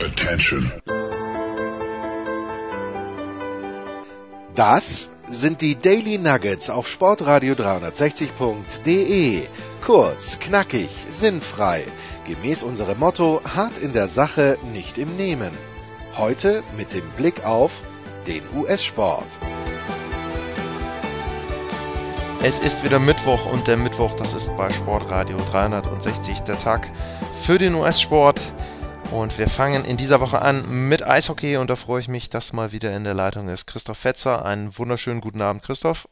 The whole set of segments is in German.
Attention. Das sind die Daily Nuggets auf Sportradio 360.de. Kurz, knackig, sinnfrei. Gemäß unserem Motto: hart in der Sache, nicht im Nehmen. Heute mit dem Blick auf den US-Sport. Es ist wieder Mittwoch und der Mittwoch, das ist bei Sportradio 360 der Tag für den US-Sport. Und wir fangen in dieser Woche an mit Eishockey und da freue ich mich, dass mal wieder in der Leitung ist Christoph Fetzer. Einen wunderschönen guten Abend, Christoph.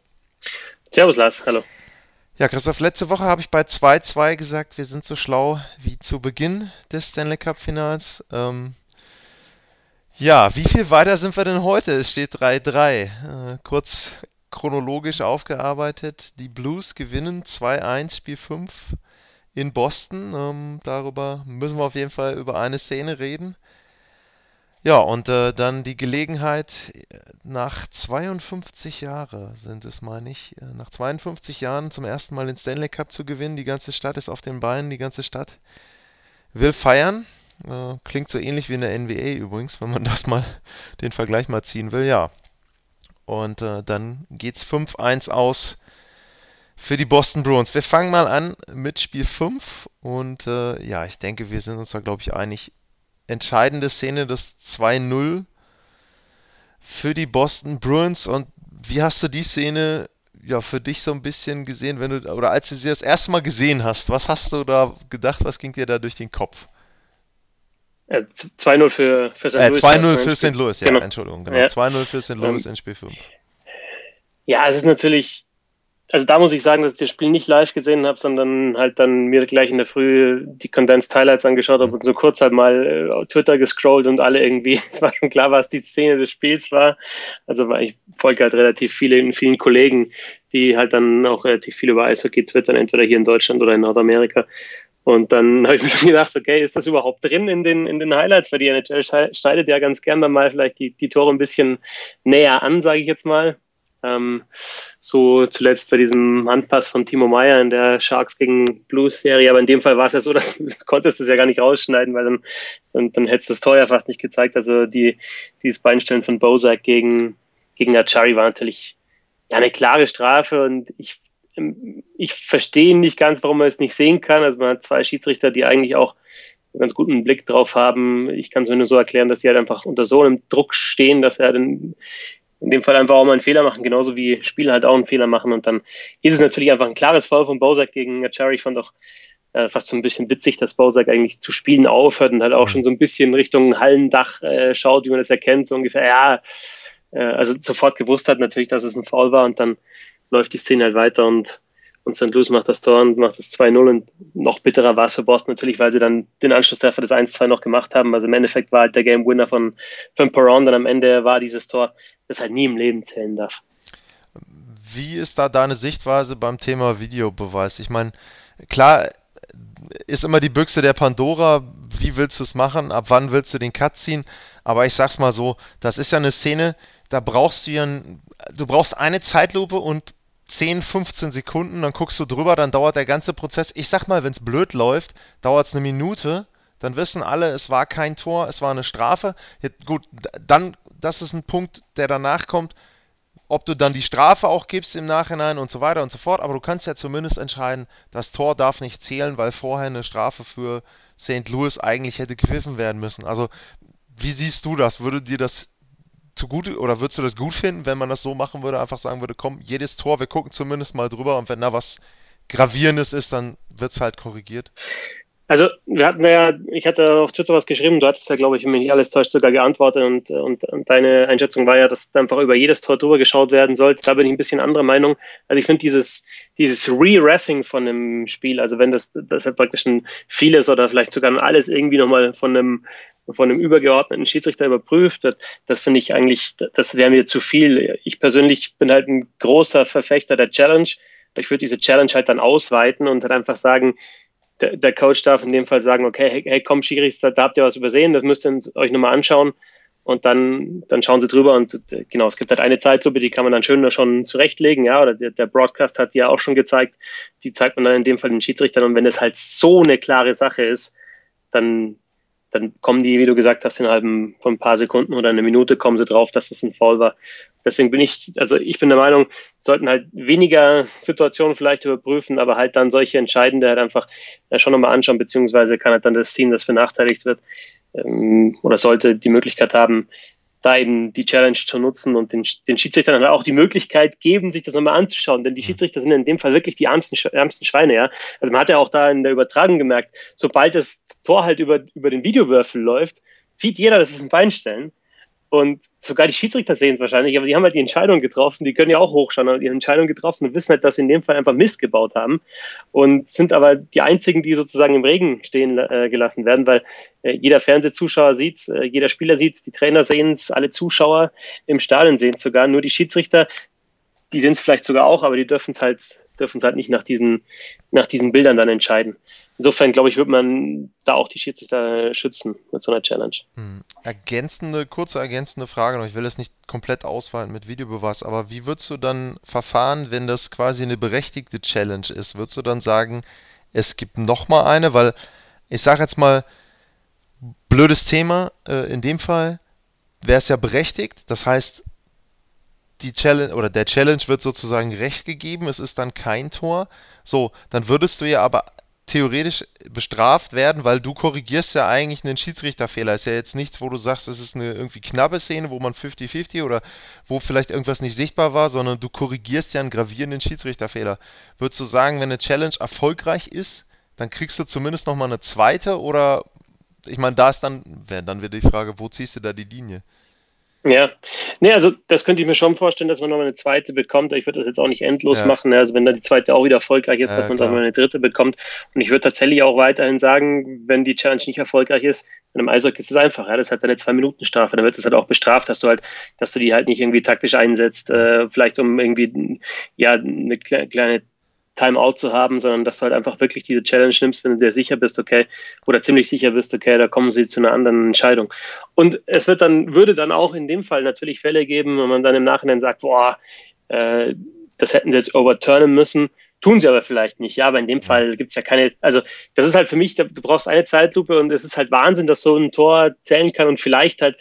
Servus, Lars. Hallo. Ja, Christoph, letzte Woche habe ich bei 2-2 gesagt, wir sind so schlau wie zu Beginn des Stanley Cup Finals. Ähm, ja, wie viel weiter sind wir denn heute? Es steht 3-3. Äh, kurz chronologisch aufgearbeitet. Die Blues gewinnen 2-1, Spiel 5 in Boston. Ähm, darüber müssen wir auf jeden Fall über eine Szene reden. Ja, und äh, dann die Gelegenheit, nach 52 Jahren sind es, meine ich, äh, nach 52 Jahren zum ersten Mal den Stanley Cup zu gewinnen. Die ganze Stadt ist auf den Beinen, die ganze Stadt will feiern. Äh, klingt so ähnlich wie in der NBA übrigens, wenn man das mal, den Vergleich mal ziehen will. Ja. Und äh, dann geht's 5-1 aus für die Boston Bruins. Wir fangen mal an mit Spiel 5 und äh, ja, ich denke, wir sind uns da, glaube ich, einig. Entscheidende Szene, das 2-0 für die Boston Bruins und wie hast du die Szene ja für dich so ein bisschen gesehen, wenn du oder als du sie das erste Mal gesehen hast, was hast du da gedacht, was ging dir da durch den Kopf? 2-0 für, für St. Äh, Louis. 2-0 für St. Louis, ja, Genau. Entschuldigung, genau. Ja. 2-0 für St. Louis Ähm, in Spiel 5. Ja, es ist natürlich, also da muss ich sagen, dass ich das Spiel nicht live gesehen habe, sondern halt dann mir gleich in der Früh die Condensed Highlights angeschaut habe und so kurz halt mal äh, auf Twitter gescrollt und alle irgendwie, es war schon klar, was die Szene des Spiels war. Also ich folge halt relativ viele, vielen Kollegen, die halt dann auch relativ viel über Eishockey twittern, entweder hier in Deutschland oder in Nordamerika. Und dann habe ich mir schon gedacht, okay, ist das überhaupt drin in den, in den Highlights? Weil die NHL schneidet ja ganz gern dann mal vielleicht die, die Tore ein bisschen näher an, sage ich jetzt mal. Ähm, so zuletzt bei diesem Handpass von Timo Meyer in der Sharks gegen Blues Serie. Aber in dem Fall war es ja so, dass du konntest es ja gar nicht rausschneiden, weil dann, dann, dann hättest du das Tor ja fast nicht gezeigt. Also die, dieses Beinstellen von Bozak gegen, gegen Achari war natürlich ja eine klare Strafe und ich ich verstehe nicht ganz, warum man es nicht sehen kann. Also man hat zwei Schiedsrichter, die eigentlich auch einen ganz guten Blick drauf haben. Ich kann es mir nur so erklären, dass sie halt einfach unter so einem Druck stehen, dass er dann in dem Fall einfach auch mal einen Fehler machen, genauso wie Spieler halt auch einen Fehler machen. Und dann ist es natürlich einfach ein klares Foul von Bozak gegen Achari. Ich fand auch äh, fast so ein bisschen witzig, dass Bozak eigentlich zu spielen aufhört und halt auch schon so ein bisschen Richtung Hallendach äh, schaut, wie man das erkennt, so ungefähr, ja, äh, also sofort gewusst hat natürlich, dass es ein Foul war und dann läuft die Szene halt weiter und, und St. Louis macht das Tor und macht das 2-0 und noch bitterer war es für Boston natürlich, weil sie dann den Anschlusstreffer des 1-2 noch gemacht haben. Also im Endeffekt war halt der Game Winner von, von Perron, dann am Ende war dieses Tor, das halt nie im Leben zählen darf. Wie ist da deine Sichtweise beim Thema Videobeweis? Ich meine, klar ist immer die Büchse der Pandora, wie willst du es machen, ab wann willst du den Cut ziehen, aber ich sag's mal so, das ist ja eine Szene, da brauchst du ja, du brauchst eine Zeitlupe und 10, 15 Sekunden, dann guckst du drüber, dann dauert der ganze Prozess, ich sag mal, wenn es blöd läuft, dauert es eine Minute, dann wissen alle, es war kein Tor, es war eine Strafe. Gut, dann, das ist ein Punkt, der danach kommt, ob du dann die Strafe auch gibst im Nachhinein und so weiter und so fort, aber du kannst ja zumindest entscheiden, das Tor darf nicht zählen, weil vorher eine Strafe für St. Louis eigentlich hätte gepfiffen werden müssen. Also, wie siehst du das? Würde dir das zugute oder würdest du das gut finden, wenn man das so machen würde, einfach sagen würde, komm, jedes Tor, wir gucken zumindest mal drüber und wenn da was Gravierendes ist, dann wird es halt korrigiert? Also wir hatten ja, ich hatte auf Twitter was geschrieben, du hattest ja, glaube ich, wenn mich nicht alles täuscht, sogar geantwortet und, und, und deine Einschätzung war ja, dass einfach über jedes Tor drüber geschaut werden sollte. Da bin ich ein bisschen anderer Meinung. Also ich finde dieses, dieses Re-Raffing von einem Spiel, also wenn das, das halt praktisch ein vieles oder vielleicht sogar alles irgendwie nochmal von einem von einem übergeordneten Schiedsrichter überprüft wird, das finde ich eigentlich, das wäre mir zu viel. Ich persönlich bin halt ein großer Verfechter der Challenge. Ich würde diese Challenge halt dann ausweiten und halt einfach sagen, der, der Coach darf in dem Fall sagen, okay, hey, hey komm, Schiris, da, da habt ihr was übersehen, das müsst ihr euch nochmal anschauen. Und dann, dann schauen sie drüber und äh, genau, es gibt halt eine Zeitlupe, die kann man dann schön schon zurechtlegen, ja, oder der, der Broadcast hat die ja auch schon gezeigt, die zeigt man dann in dem Fall den Schiedsrichtern und wenn es halt so eine klare Sache ist, dann dann kommen die, wie du gesagt hast, innerhalb von ein paar Sekunden oder eine Minute kommen sie drauf, dass es ein Foul war. Deswegen bin ich, also ich bin der Meinung, sollten halt weniger Situationen vielleicht überprüfen, aber halt dann solche entscheidende halt einfach äh, schon nochmal anschauen, beziehungsweise kann halt dann das Team, das benachteiligt wird, ähm, oder sollte die Möglichkeit haben, da eben die Challenge zu nutzen und den, den Schiedsrichtern auch die Möglichkeit geben, sich das nochmal anzuschauen. Denn die. Schiedsrichter sind in dem Fall wirklich die ärmsten, ärmsten Schweine, ja. Also man hat ja auch da in der Übertragung gemerkt, sobald das Tor halt über, über den Videowürfel läuft, sieht jeder, das ist ein Beinstellen. Und sogar die Schiedsrichter sehen es wahrscheinlich, aber die haben halt die Entscheidung getroffen, die können ja auch hochschauen, aber die Entscheidung getroffen und wissen halt, dass sie in dem Fall einfach Mist gebaut haben und sind aber die einzigen, die sozusagen im Regen stehen äh, gelassen werden, weil äh, jeder Fernsehzuschauer sieht äh, jeder Spieler sieht die Trainer sehen es, alle Zuschauer im Stadion sehen es sogar, nur die Schiedsrichter, die sehen es vielleicht sogar auch, aber die dürfen es halt, es halt nicht nach diesen, nach diesen Bildern dann entscheiden. Insofern, glaube ich, wird man da auch die Schiedsrichter schützen mit so einer Challenge. Hm. Ergänzende, kurze ergänzende Frage. Ich will es nicht komplett ausweiten mit Videobeweis, aber wie würdest du dann verfahren, wenn das quasi eine berechtigte Challenge ist? Würdest du dann sagen, es gibt nochmal eine? Weil ich sage jetzt mal, blödes Thema, äh, in dem Fall wäre es ja berechtigt. Das heißt, die Challenge oder der Challenge wird sozusagen recht gegeben, es ist dann kein Tor. So, dann würdest du ja aber theoretisch bestraft werden, weil du korrigierst ja eigentlich einen Schiedsrichterfehler. Ist ja jetzt nichts, wo du sagst, es ist eine irgendwie knappe Szene, wo man 50-50 oder wo vielleicht irgendwas nicht sichtbar war, sondern du korrigierst ja einen gravierenden Schiedsrichterfehler. Würdest du sagen, wenn eine Challenge erfolgreich ist, dann kriegst du zumindest nochmal eine zweite oder ich meine, da ist dann, dann wird die Frage, wo ziehst du da die Linie? Ja, nee, also das könnte ich mir schon vorstellen, dass man nochmal eine zweite bekommt. Ich würde das jetzt auch nicht endlos ja. machen. Also wenn da die zweite auch wieder erfolgreich ist, ja, dass man dann mal eine dritte bekommt. Und ich würde tatsächlich auch weiterhin sagen, wenn die Challenge nicht erfolgreich ist, dann im Eishockey ist es einfach. Ja, das hat eine Zwei-Minuten-Strafe. Dann wird es halt auch bestraft, dass du halt, dass du die halt nicht irgendwie taktisch einsetzt, äh, vielleicht um irgendwie ja eine kleine Timeout zu haben, sondern dass du halt einfach wirklich diese Challenge nimmst, wenn du dir sicher bist, okay, oder ziemlich sicher bist, okay, da kommen sie zu einer anderen Entscheidung. Und es wird dann, würde dann auch in dem Fall natürlich Fälle geben, wenn man dann im Nachhinein sagt, boah, äh, das hätten sie jetzt overturnen müssen, tun sie aber vielleicht nicht. Ja, aber in dem Fall gibt's ja keine, also das ist halt für mich, du brauchst eine Zeitlupe und es ist halt Wahnsinn, dass so ein Tor zählen kann und vielleicht halt,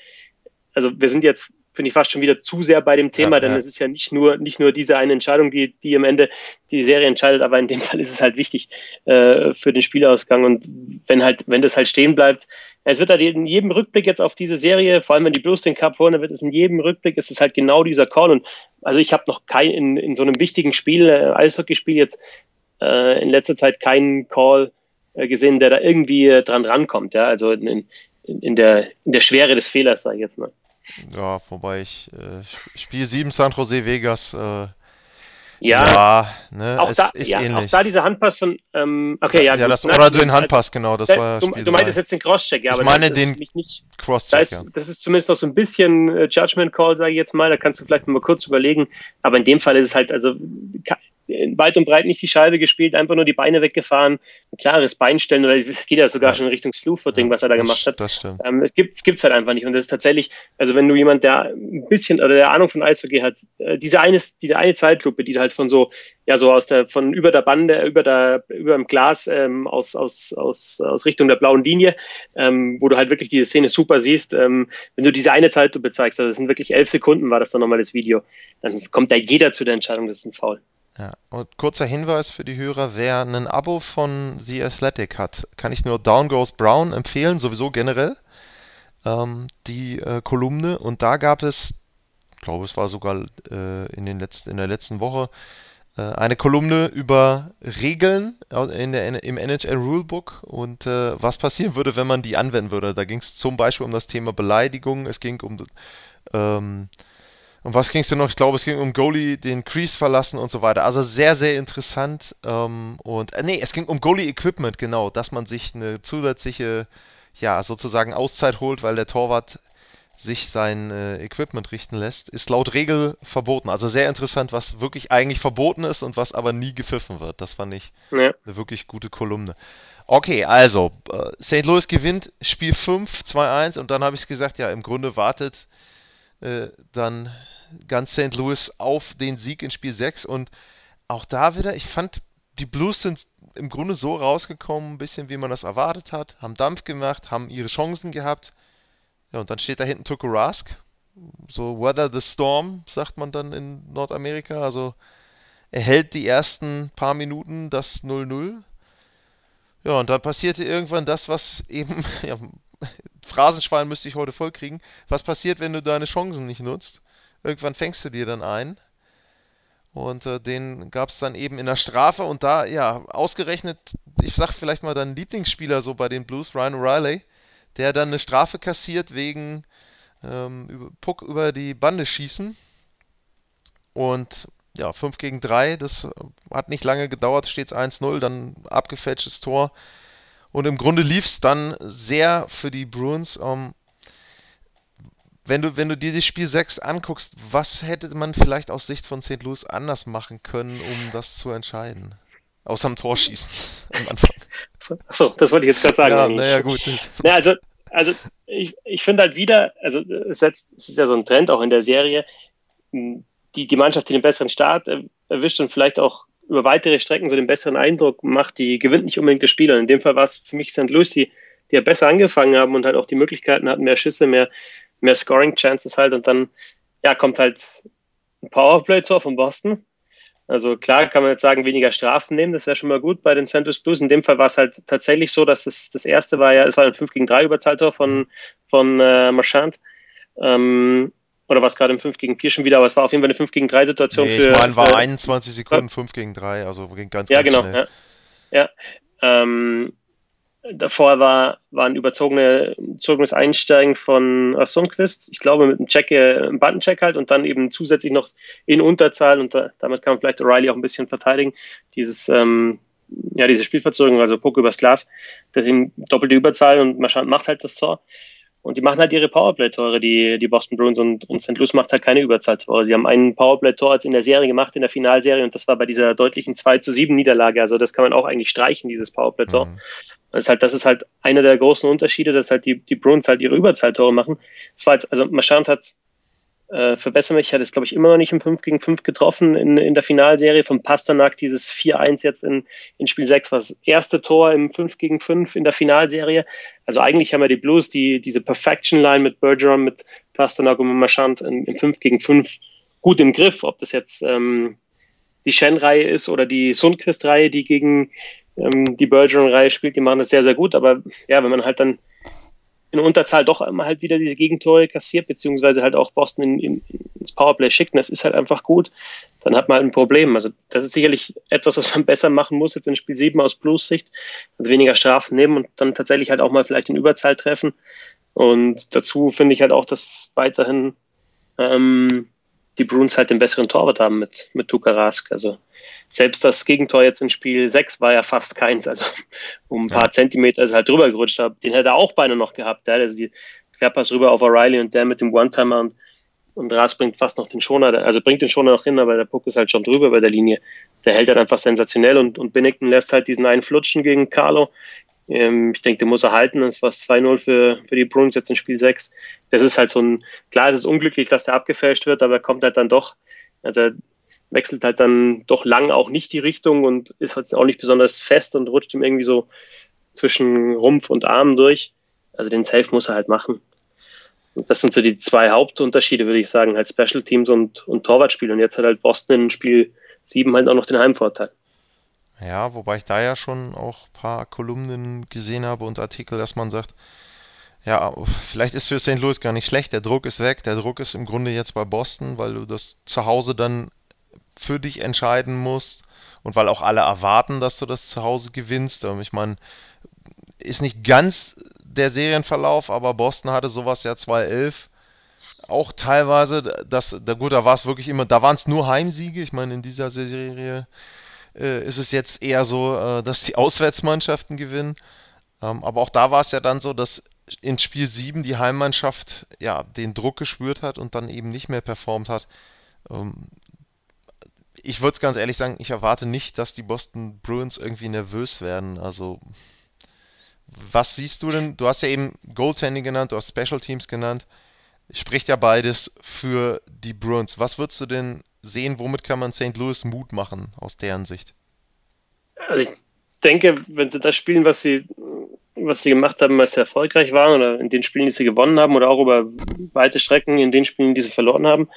also wir sind jetzt finde ich fast schon wieder zu sehr bei dem Thema, ja, denn ja. es ist ja nicht nur, nicht nur diese eine Entscheidung, die, die am Ende die Serie entscheidet, aber in dem Fall ist es halt wichtig äh, für den Spielausgang. Und wenn halt, wenn das halt stehen bleibt, es wird halt in jedem Rückblick jetzt auf diese Serie, vor allem wenn die Blues den Cup holen, dann wird es in jedem Rückblick, ist es halt genau dieser Call. Und also ich habe noch kein, in, in so einem wichtigen Spiel, äh, Eishockeyspiel jetzt äh, in letzter Zeit keinen Call äh, gesehen, der da irgendwie äh, dran rankommt. Ja, also in, in, in der, in der Schwere des Fehlers, sage ich jetzt mal. Ja, wobei ich äh, Spiel 7 San Jose Vegas. Äh, ja, ja ne, auch, da, ist ja, ähnlich. auch da dieser Handpass von, ähm, okay, ja. ja das, oder den Handpass, genau, das war Du, du meintest jetzt den Crosscheck, ja, aber ich meine den nicht, Crosscheck, da ist, ja. Das ist zumindest noch so ein bisschen äh, Judgment Call, sage ich jetzt mal, da kannst du vielleicht mal kurz überlegen, aber in dem Fall ist es halt, also weit und breit nicht die Scheibe gespielt, einfach nur die Beine weggefahren, ein klares Beinstellen, oder es geht ja sogar ja. schon in Richtung Slew-Footing, ja, was er da gemacht hat. Das stimmt. Ähm, es gibt es gibt's halt einfach nicht. Und das ist tatsächlich, also wenn du jemand, der ein bisschen oder der Ahnung von Eishockey hat, äh, diese eine, diese eine Zeitlupe, die halt von so, ja, so aus der, von über der Bande, über der, über dem Glas, ähm, aus, aus, aus, aus Richtung der blauen Linie, ähm, wo du halt wirklich diese Szene super siehst, ähm, wenn du diese eine Zeitlupe zeigst, also das sind wirklich elf Sekunden, war das dann nochmal das Video, dann kommt da jeder zu der Entscheidung, das ist ein Foul. Ja, und kurzer Hinweis für die Hörer, wer ein Abo von The Athletic hat, kann ich nur Down Goes Brown empfehlen, sowieso generell, ähm, die äh, Kolumne. Und da gab es, ich glaube, es war sogar äh, in, den letzten, in der letzten Woche, äh, eine Kolumne über Regeln in der, im NHL Rulebook und äh, was passieren würde, wenn man die anwenden würde. Da ging es zum Beispiel um das Thema Beleidigung, es ging um ähm, und was ging es denn noch? Ich glaube, es ging um Goalie, den Crease verlassen und so weiter. Also sehr, sehr interessant. Ähm, und äh, nee, es ging um Goalie Equipment, genau, dass man sich eine zusätzliche, ja, sozusagen Auszeit holt, weil der Torwart sich sein äh, Equipment richten lässt, ist laut Regel verboten. Also sehr interessant, was wirklich eigentlich verboten ist und was aber nie gepfiffen wird. Das fand ich ja. eine wirklich gute Kolumne. Okay, also, äh, St. Louis gewinnt Spiel 5, 2-1 und dann habe ich gesagt, ja, im Grunde wartet äh, dann ganz St. Louis auf den Sieg in Spiel 6 und auch da wieder, ich fand, die Blues sind im Grunde so rausgekommen, ein bisschen wie man das erwartet hat, haben Dampf gemacht, haben ihre Chancen gehabt. Ja, und dann steht da hinten Tuko Rask. So Weather the Storm, sagt man dann in Nordamerika. Also er hält die ersten paar Minuten das 0-0. Ja, und dann passierte irgendwann das, was eben, ja, Phrasenschwein müsste ich heute vollkriegen. Was passiert, wenn du deine Chancen nicht nutzt? Irgendwann fängst du dir dann ein. Und äh, den gab es dann eben in der Strafe und da, ja, ausgerechnet, ich sag vielleicht mal dein Lieblingsspieler so bei den Blues, Ryan O'Reilly, der dann eine Strafe kassiert wegen ähm, über, Puck über die Bande schießen. Und ja, 5 gegen 3, das hat nicht lange gedauert, steht 1-0, dann abgefälschtes Tor. Und im Grunde lief es dann sehr für die Bruins. Ähm, wenn du, wenn du dir das Spiel 6 anguckst, was hätte man vielleicht aus Sicht von St. Louis anders machen können, um das zu entscheiden? Außer am Torschießen am Anfang. Achso, das wollte ich jetzt gerade sagen. Ja, naja, gut. Ja, also, also ich, ich finde halt wieder, also es, ist ja so ein Trend auch in der Serie, die, die Mannschaft, die den besseren Start erwischt und vielleicht auch über weitere Strecken so den besseren Eindruck macht, die gewinnt nicht unbedingt das Spiel. Und in dem Fall war es für mich St. Louis, die, die ja besser angefangen haben und halt auch die Möglichkeiten hatten, mehr Schüsse, mehr, mehr Scoring-Chances halt. Und dann, ja, kommt halt ein Powerplay-Tor von Boston. Also klar kann man jetzt sagen, weniger Strafen nehmen, das wäre schon mal gut bei den Santos Blues. In dem Fall war es halt tatsächlich so, dass das, das erste war ja, es war ein 5 gegen 3 Überzahltor von, von äh, Marchand. Ähm, oder war es gerade im 5 gegen 4 schon wieder, aber es war auf jeden Fall eine 5 gegen 3 Situation nee, für. Ich meine, war für, 21 Sekunden 5 gegen 3, also ging ganz, ja, ganz genau, schnell. Ja, ja. Ähm, davor war, war ein überzogene, überzogenes Einsteigen von Sundquist, ich glaube mit einem Check, äh, einem Button-Check halt und dann eben zusätzlich noch in Unterzahl und da, damit kann man vielleicht O'Reilly auch ein bisschen verteidigen, dieses, ähm, ja, diese Spielverzögerung, also Puck übers Glas, deswegen doppelte Überzahl und Marchand macht halt das Tor. Und die machen halt ihre Powerplay-Tore, die, die Boston Bruins und, und St. Louis macht halt keine Überzahltore. Sie haben einen Powerplay-Tor jetzt in der Serie gemacht, in der Finalserie, und das war bei dieser deutlichen 2 zu 7 Niederlage. Also das kann man auch eigentlich streichen, dieses Powerplay-Tor. Mhm. Das ist halt, das ist halt einer der großen Unterschiede, dass halt die, die Bruins halt ihre Überzahltore machen. Das war jetzt, also Marchand hat äh, verbessere mich, hat es, glaube ich, immer noch nicht im 5 gegen 5 getroffen in, in der Finalserie von Pasternak, dieses 4-1 jetzt in, in Spiel 6, was das erste Tor im 5 gegen 5 in der Finalserie. Also eigentlich haben wir die Blues, die diese Perfection Line mit Bergeron, mit Pasternak und Marchand im, im 5 gegen 5 gut im Griff, ob das jetzt ähm, die Shen-Reihe ist oder die Sundquist-Reihe, die gegen ähm, die Bergeron-Reihe spielt, die machen das sehr, sehr gut. Aber ja, wenn man halt dann in Unterzahl doch immer halt wieder diese Gegentore kassiert, beziehungsweise halt auch Boston in, in, ins Powerplay schickt, und das ist halt einfach gut, dann hat man halt ein Problem. Also das ist sicherlich etwas, was man besser machen muss jetzt in Spiel 7 aus Blues Sicht, also weniger Strafen nehmen und dann tatsächlich halt auch mal vielleicht in Überzahl treffen. Und dazu finde ich halt auch, dass weiterhin ähm, die Bruins halt den besseren Torwart haben mit, mit Tuka Rask. Also selbst das Gegentor jetzt in Spiel 6 war ja fast keins. Also um ein paar ja. Zentimeter ist er halt drüber gerutscht. Den hätte er auch beinahe noch gehabt. Der, also die Klappers rüber auf O'Reilly und der mit dem One-Timer und, und Rask bringt fast noch den Schoner, also bringt den Schoner noch hin, aber der Puck ist halt schon drüber bei der Linie. Der hält halt einfach sensationell und, und Binnington lässt halt diesen einen flutschen gegen Carlo. Ähm, ich denke, den muss er halten. Das war 2-0 für, für die Bruins jetzt in Spiel 6. Das ist halt so ein, klar, es ist unglücklich, dass der abgefälscht wird, aber er kommt halt dann doch. Also wechselt halt dann doch lang auch nicht die Richtung und ist halt auch nicht besonders fest und rutscht ihm irgendwie so zwischen Rumpf und Arm durch. Also den Safe muss er halt machen. Und das sind so die zwei Hauptunterschiede, würde ich sagen, halt Special Teams und, und Torwartspiel. Und jetzt hat halt Boston in Spiel 7 halt auch noch den Heimvorteil. Ja, wobei ich da ja schon auch ein paar Kolumnen gesehen habe und Artikel, dass man sagt, ja, vielleicht ist für St. Louis gar nicht schlecht, der Druck ist weg, der Druck ist im Grunde jetzt bei Boston, weil du das zu Hause dann für dich entscheiden musst und weil auch alle erwarten, dass du das zu Hause gewinnst. Ich meine, ist nicht ganz der Serienverlauf, aber Boston hatte sowas ja 2011 auch teilweise, das, da gut, da war es wirklich immer, da waren es nur Heimsiege. Ich meine, in dieser Serie äh, ist es jetzt eher so, äh, dass die Auswärtsmannschaften gewinnen. Ähm, aber auch da war es ja dann so, dass in Spiel 7 die Heimmannschaft ja den Druck gespürt hat und dann eben nicht mehr performt hat. Ähm, ich würde es ganz ehrlich sagen, ich erwarte nicht, dass die Boston Bruins irgendwie nervös werden. Also, was siehst du denn? Du hast ja eben Goaltending genannt, du hast Special Teams genannt. Spricht ja beides für die Bruins. Was würdest du denn sehen, womit kann man St. Louis Mut machen aus deren Sicht? Also ich denke, wenn sie das spielen, was sie, was sie gemacht haben, als sie erfolgreich waren, oder in den Spielen, die sie gewonnen haben, oder auch über weite Strecken in den Spielen, die sie verloren haben,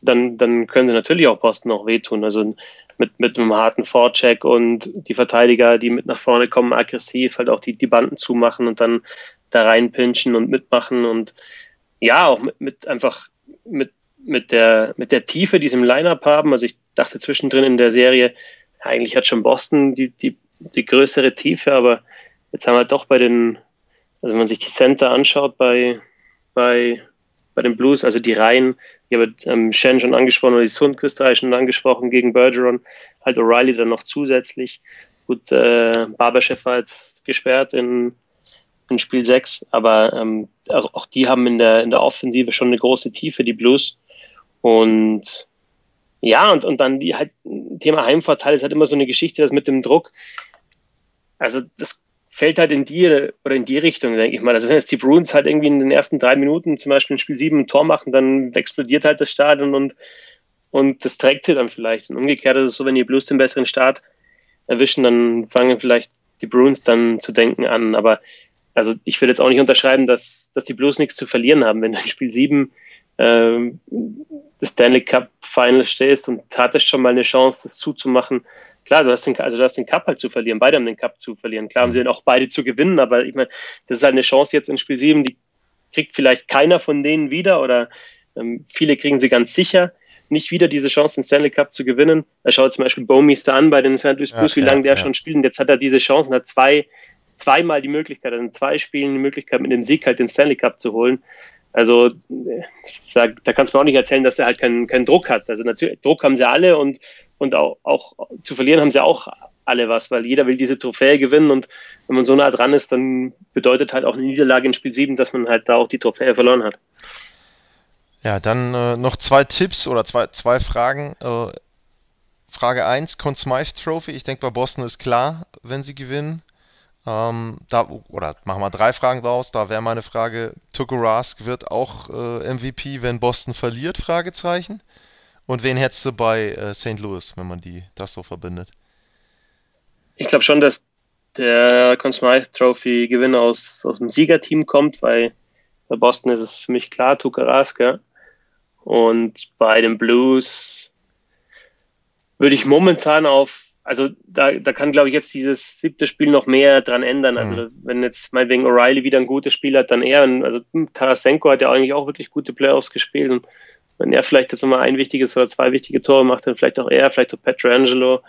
dann, dann können sie natürlich auch Boston auch wehtun. Also mit, mit einem harten Vorcheck und die Verteidiger, die mit nach vorne kommen, aggressiv, halt auch die, die Banden zumachen und dann da reinpinchen und mitmachen und ja, auch mit, mit einfach mit, mit der, mit der Tiefe, die sie im Lineup haben. Also ich dachte zwischendrin in der Serie, eigentlich hat schon Boston die, die, die größere Tiefe, aber jetzt haben wir doch bei den, also wenn man sich die Center anschaut bei, bei, bei den Blues, also die Reihen, ich habe ähm, Shen schon angesprochen oder die Sundquist schon angesprochen gegen Bergeron, halt O'Reilly dann noch zusätzlich. Gut, äh, Barberchef war jetzt gesperrt in, in Spiel 6, aber ähm, also auch die haben in der, in der Offensive schon eine große Tiefe, die Blues. Und ja, und, und dann die halt, Thema Heimvorteil ist halt immer so eine Geschichte, das mit dem Druck. Also das fällt halt in die oder in die Richtung, denke ich mal. Also wenn jetzt die Bruins halt irgendwie in den ersten drei Minuten zum Beispiel in Spiel 7 ein Tor machen, dann explodiert halt das Stadion und, und das trägt sie dann vielleicht. Und umgekehrt ist es so, wenn die Blues den besseren Start erwischen, dann fangen vielleicht die Bruins dann zu denken an. Aber also ich will jetzt auch nicht unterschreiben, dass, dass die Blues nichts zu verlieren haben. Wenn in Spiel 7 ähm, das Stanley Cup Final stehst und hattest schon mal eine Chance, das zuzumachen, klar, du hast den, also du hast den Cup halt zu verlieren, beide haben den Cup zu verlieren. Klar haben sie dann auch beide zu gewinnen, aber ich meine, das ist halt eine Chance jetzt in Spiel 7, die kriegt vielleicht keiner von denen wieder oder ähm, viele kriegen sie ganz sicher nicht wieder diese Chance, den Stanley Cup zu gewinnen. Da schaut zum Beispiel Bowmeister an bei den St. Louis Blues, ja, wie lange der ja. schon spielt. Und jetzt hat er diese Chance und hat zwei, zweimal die Möglichkeit, also in zwei Spielen die Möglichkeit, mit dem Sieg halt den Stanley Cup zu holen. Also da, da kannst du mir auch nicht erzählen, dass er halt keinen, keinen Druck hat. Also natürlich, Druck haben sie alle und und auch, auch zu verlieren haben sie auch alle was, weil jeder will diese Trophäe gewinnen und wenn man so nah dran ist, dann bedeutet halt auch eine Niederlage in Spiel 7, dass man halt da auch die Trophäe verloren hat. Ja, dann äh, noch zwei Tipps oder zwei, zwei Fragen. Äh, Frage 1, Conn Smythe Trophy. Ich denke, bei Boston ist klar, wenn sie gewinnen. Ähm, da, oder machen wir drei Fragen draus. Da wäre meine Frage, Tuko Rask wird auch äh, MVP, wenn Boston verliert? Fragezeichen. Und wen hättest du bei äh, St. Louis, wenn man die das so verbindet? Ich glaube schon, dass der Conn Smythe Trophy Gewinner aus, aus dem Siegerteam kommt, weil bei Boston ist es für mich klar, Tuka Raska. Und bei den Blues würde ich momentan auf, also da, da kann, glaube ich, jetzt dieses siebte Spiel noch mehr dran ändern. Also mhm. wenn jetzt meinetwegen O'Reilly wieder ein gutes Spiel hat, dann er. Also Tarasenko hat ja eigentlich auch wirklich gute Playoffs gespielt und wenn er vielleicht jetzt nochmal ein wichtiges oder zwei wichtige Tore macht, dann vielleicht auch er, vielleicht auch Petrangelo.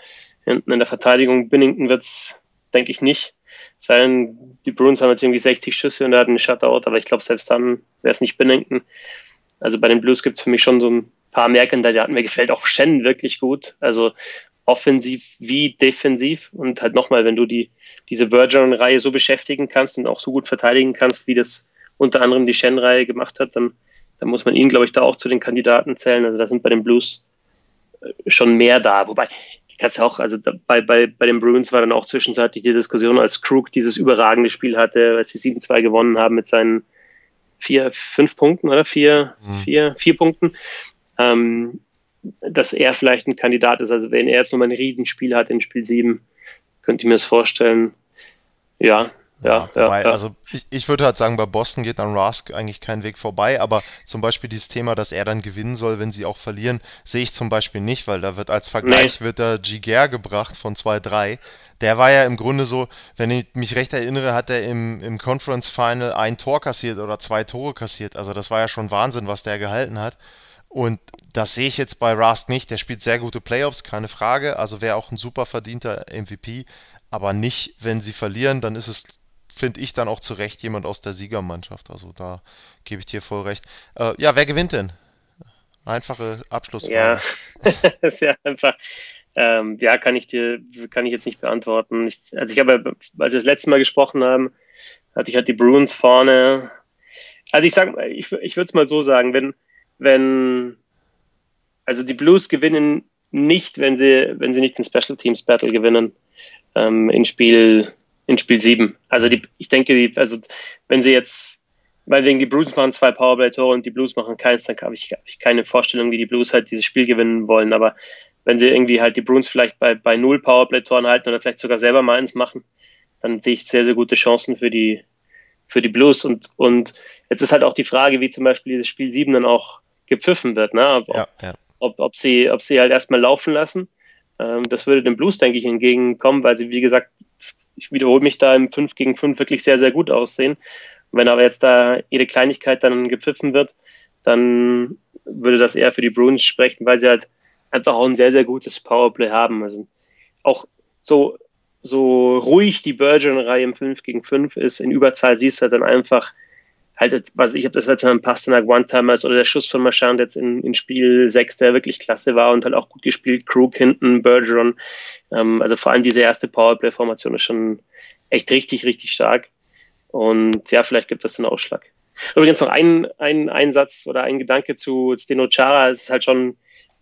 Hinten in der Verteidigung Binnington wird's, denke ich, nicht. Sein, die Bruins haben jetzt irgendwie 60 Schüsse und er hat einen Shutout, aber ich glaube, selbst dann wäre es nicht Binnington. Also bei den Blues gibt's für mich schon so ein paar Merkandidaten. Mir gefällt auch Shen wirklich gut. Also offensiv wie defensiv. Und halt nochmal, wenn du die, diese Virgin-Reihe so beschäftigen kannst und auch so gut verteidigen kannst, wie das unter anderem die Shen-Reihe gemacht hat, dann da muss man ihn, glaube ich, da auch zu den Kandidaten zählen. Also da sind bei den Blues äh, schon mehr da. Wobei, kannst auch, also bei, bei, bei den Bruins war dann auch zwischenzeitlich die Diskussion, als Krug dieses überragende Spiel hatte, als sie 7-2 gewonnen haben mit seinen vier, fünf Punkten oder vier, mhm. vier, vier Punkten, ähm, dass er vielleicht ein Kandidat ist. Also wenn er jetzt nochmal ein Riesenspiel hat in Spiel 7, könnte ich mir das vorstellen. Ja, ja, wobei, ja, also ich, ich würde halt sagen, bei Boston geht an Rask eigentlich kein Weg vorbei, aber zum Beispiel dieses Thema, dass er dann gewinnen soll, wenn sie auch verlieren, sehe ich zum Beispiel nicht, weil da wird als Vergleich nee. wird da Giger gebracht von 2-3. Der war ja im Grunde so, wenn ich mich recht erinnere, hat er im, im Conference Final ein Tor kassiert oder zwei Tore kassiert. Also das war ja schon Wahnsinn, was der gehalten hat. Und das sehe ich jetzt bei Rask nicht. Der spielt sehr gute Playoffs, keine Frage. Also wäre auch ein super verdienter MVP. Aber nicht, wenn sie verlieren, dann ist es finde ich dann auch zu Recht jemand aus der Siegermannschaft. Also da gebe ich dir voll recht. Äh, ja, wer gewinnt denn? Einfache Abschlussfrage. Ja, sehr einfach. Ähm, ja, kann ich dir, kann ich jetzt nicht beantworten. Ich, also ich habe, als wir das letzte Mal gesprochen haben, hatte ich halt die Bruins vorne. Also ich sag, ich, ich würde es mal so sagen, wenn, wenn, also die Blues gewinnen nicht, wenn sie, wenn sie nicht den Special Teams Battle gewinnen ähm, in Spiel in Spiel 7. Also die, ich denke, die, also wenn sie jetzt, weil wegen die Blues machen zwei Powerplay-Tore und die Blues machen keins, dann habe ich, hab ich keine Vorstellung, wie die Blues halt dieses Spiel gewinnen wollen. Aber wenn sie irgendwie halt die Bruins vielleicht bei, bei null Powerplay-Toren halten oder vielleicht sogar selber mal eins machen, dann sehe ich sehr, sehr gute Chancen für die, für die Blues. Und, und jetzt ist halt auch die Frage, wie zum Beispiel dieses Spiel 7 dann auch gepfiffen wird, ne? Ob, ja, ja. ob, ob, sie, ob sie halt erstmal laufen lassen. Ähm, das würde den Blues, denke ich, entgegenkommen, weil sie, wie gesagt, ich wiederhole mich da im 5 gegen 5 wirklich sehr, sehr gut aussehen. wenn aber jetzt da jede Kleinigkeit dann gepfiffen wird, dann würde das eher für die Bruins sprechen, weil sie halt einfach auch ein sehr, sehr gutes Powerplay haben. Also auch so, so ruhig die Bergeron-Reihe im 5 gegen 5 ist, in Überzahl siehst du halt dann einfach, halt, was ich habe das letzte Mal im Pasternak One-Timers oder der Schuss von Marchand jetzt in, in Spiel 6, der wirklich klasse war und halt auch gut gespielt, Krug hinten, Bergeron. Ähm, also vor allem diese erste Powerplay-Formation ist schon echt richtig, richtig stark. Und ja, vielleicht gibt das den Ausschlag. Übrigens noch ein, ein Einsatz oder ein Gedanke zu Steno Chara. Es ist halt schon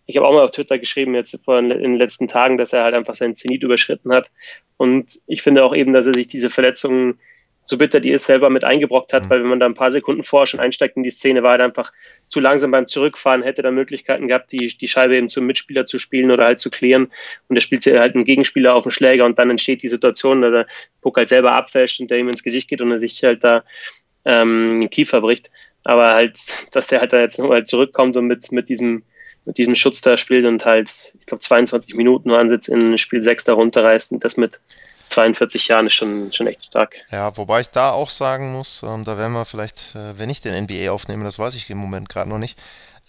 ich habe auch mal auf Twitter geschrieben, jetzt vor, in den letzten Tagen, dass er halt einfach seinen Zenit überschritten hat. Und ich finde auch eben, dass er sich diese Verletzungen, so bitter die ist, selber mit eingebrockt hat, mhm. weil wenn man da ein paar Sekunden vorher schon einsteigt in die Szene, war er einfach zu langsam beim Zurückfahren, hätte da Möglichkeiten gehabt, die, die Scheibe eben zum Mitspieler zu spielen oder halt zu klären. Und er spielt halt einen Gegenspieler auf den Schläger und dann entsteht die Situation, dass der Puck halt selber abfälscht und der ihm ins Gesicht geht und er sich halt da ähm, den Kiefer bricht. Aber halt, dass der halt da jetzt nochmal zurückkommt und mit, mit diesem mit diesem Schutz da spielt und halt, ich glaube, 22 Minuten Ansitz in Spiel 6 da runterreißt und das mit 42 Jahren ist schon, schon echt stark. Ja, wobei ich da auch sagen muss, ähm, da werden wir vielleicht, äh, wenn ich den NBA aufnehme, das weiß ich im Moment gerade noch nicht,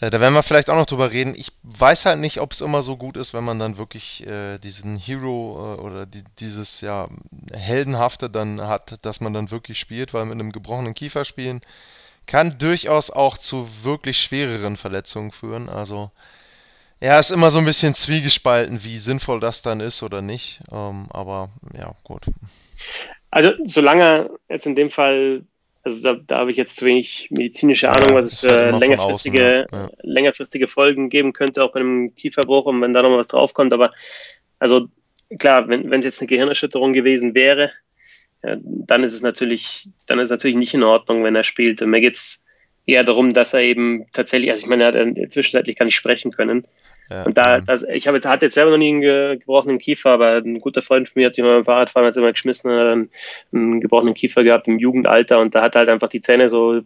äh, da werden wir vielleicht auch noch drüber reden. Ich weiß halt nicht, ob es immer so gut ist, wenn man dann wirklich äh, diesen Hero äh, oder die, dieses ja Heldenhafte dann hat, dass man dann wirklich spielt, weil mit einem gebrochenen Kiefer spielen kann durchaus auch zu wirklich schwereren Verletzungen führen. Also ja, ist immer so ein bisschen zwiegespalten, wie sinnvoll das dann ist oder nicht. Ähm, aber ja, gut. Also solange jetzt in dem Fall, also da, da habe ich jetzt zu wenig medizinische Ahnung, ja, was es für halt längerfristige, außen, ja. längerfristige Folgen geben könnte, auch bei einem Kieferbruch und wenn da noch was draufkommt. Aber also klar, wenn es jetzt eine Gehirnerschütterung gewesen wäre, dann ist es natürlich, dann ist es natürlich nicht in Ordnung, wenn er spielt. Und mir geht es eher darum, dass er eben tatsächlich, also ich meine, er hat zwischenzeitlich gar nicht sprechen können. Ja, und da, das, ich habe jetzt, hatte jetzt selber noch nie einen gebrochenen Kiefer, aber ein guter Freund von mir hat sich mal beim Fahrradfahren hat immer geschmissen, hat einen, einen gebrochenen Kiefer gehabt im Jugendalter und da hat er halt einfach die Zähne so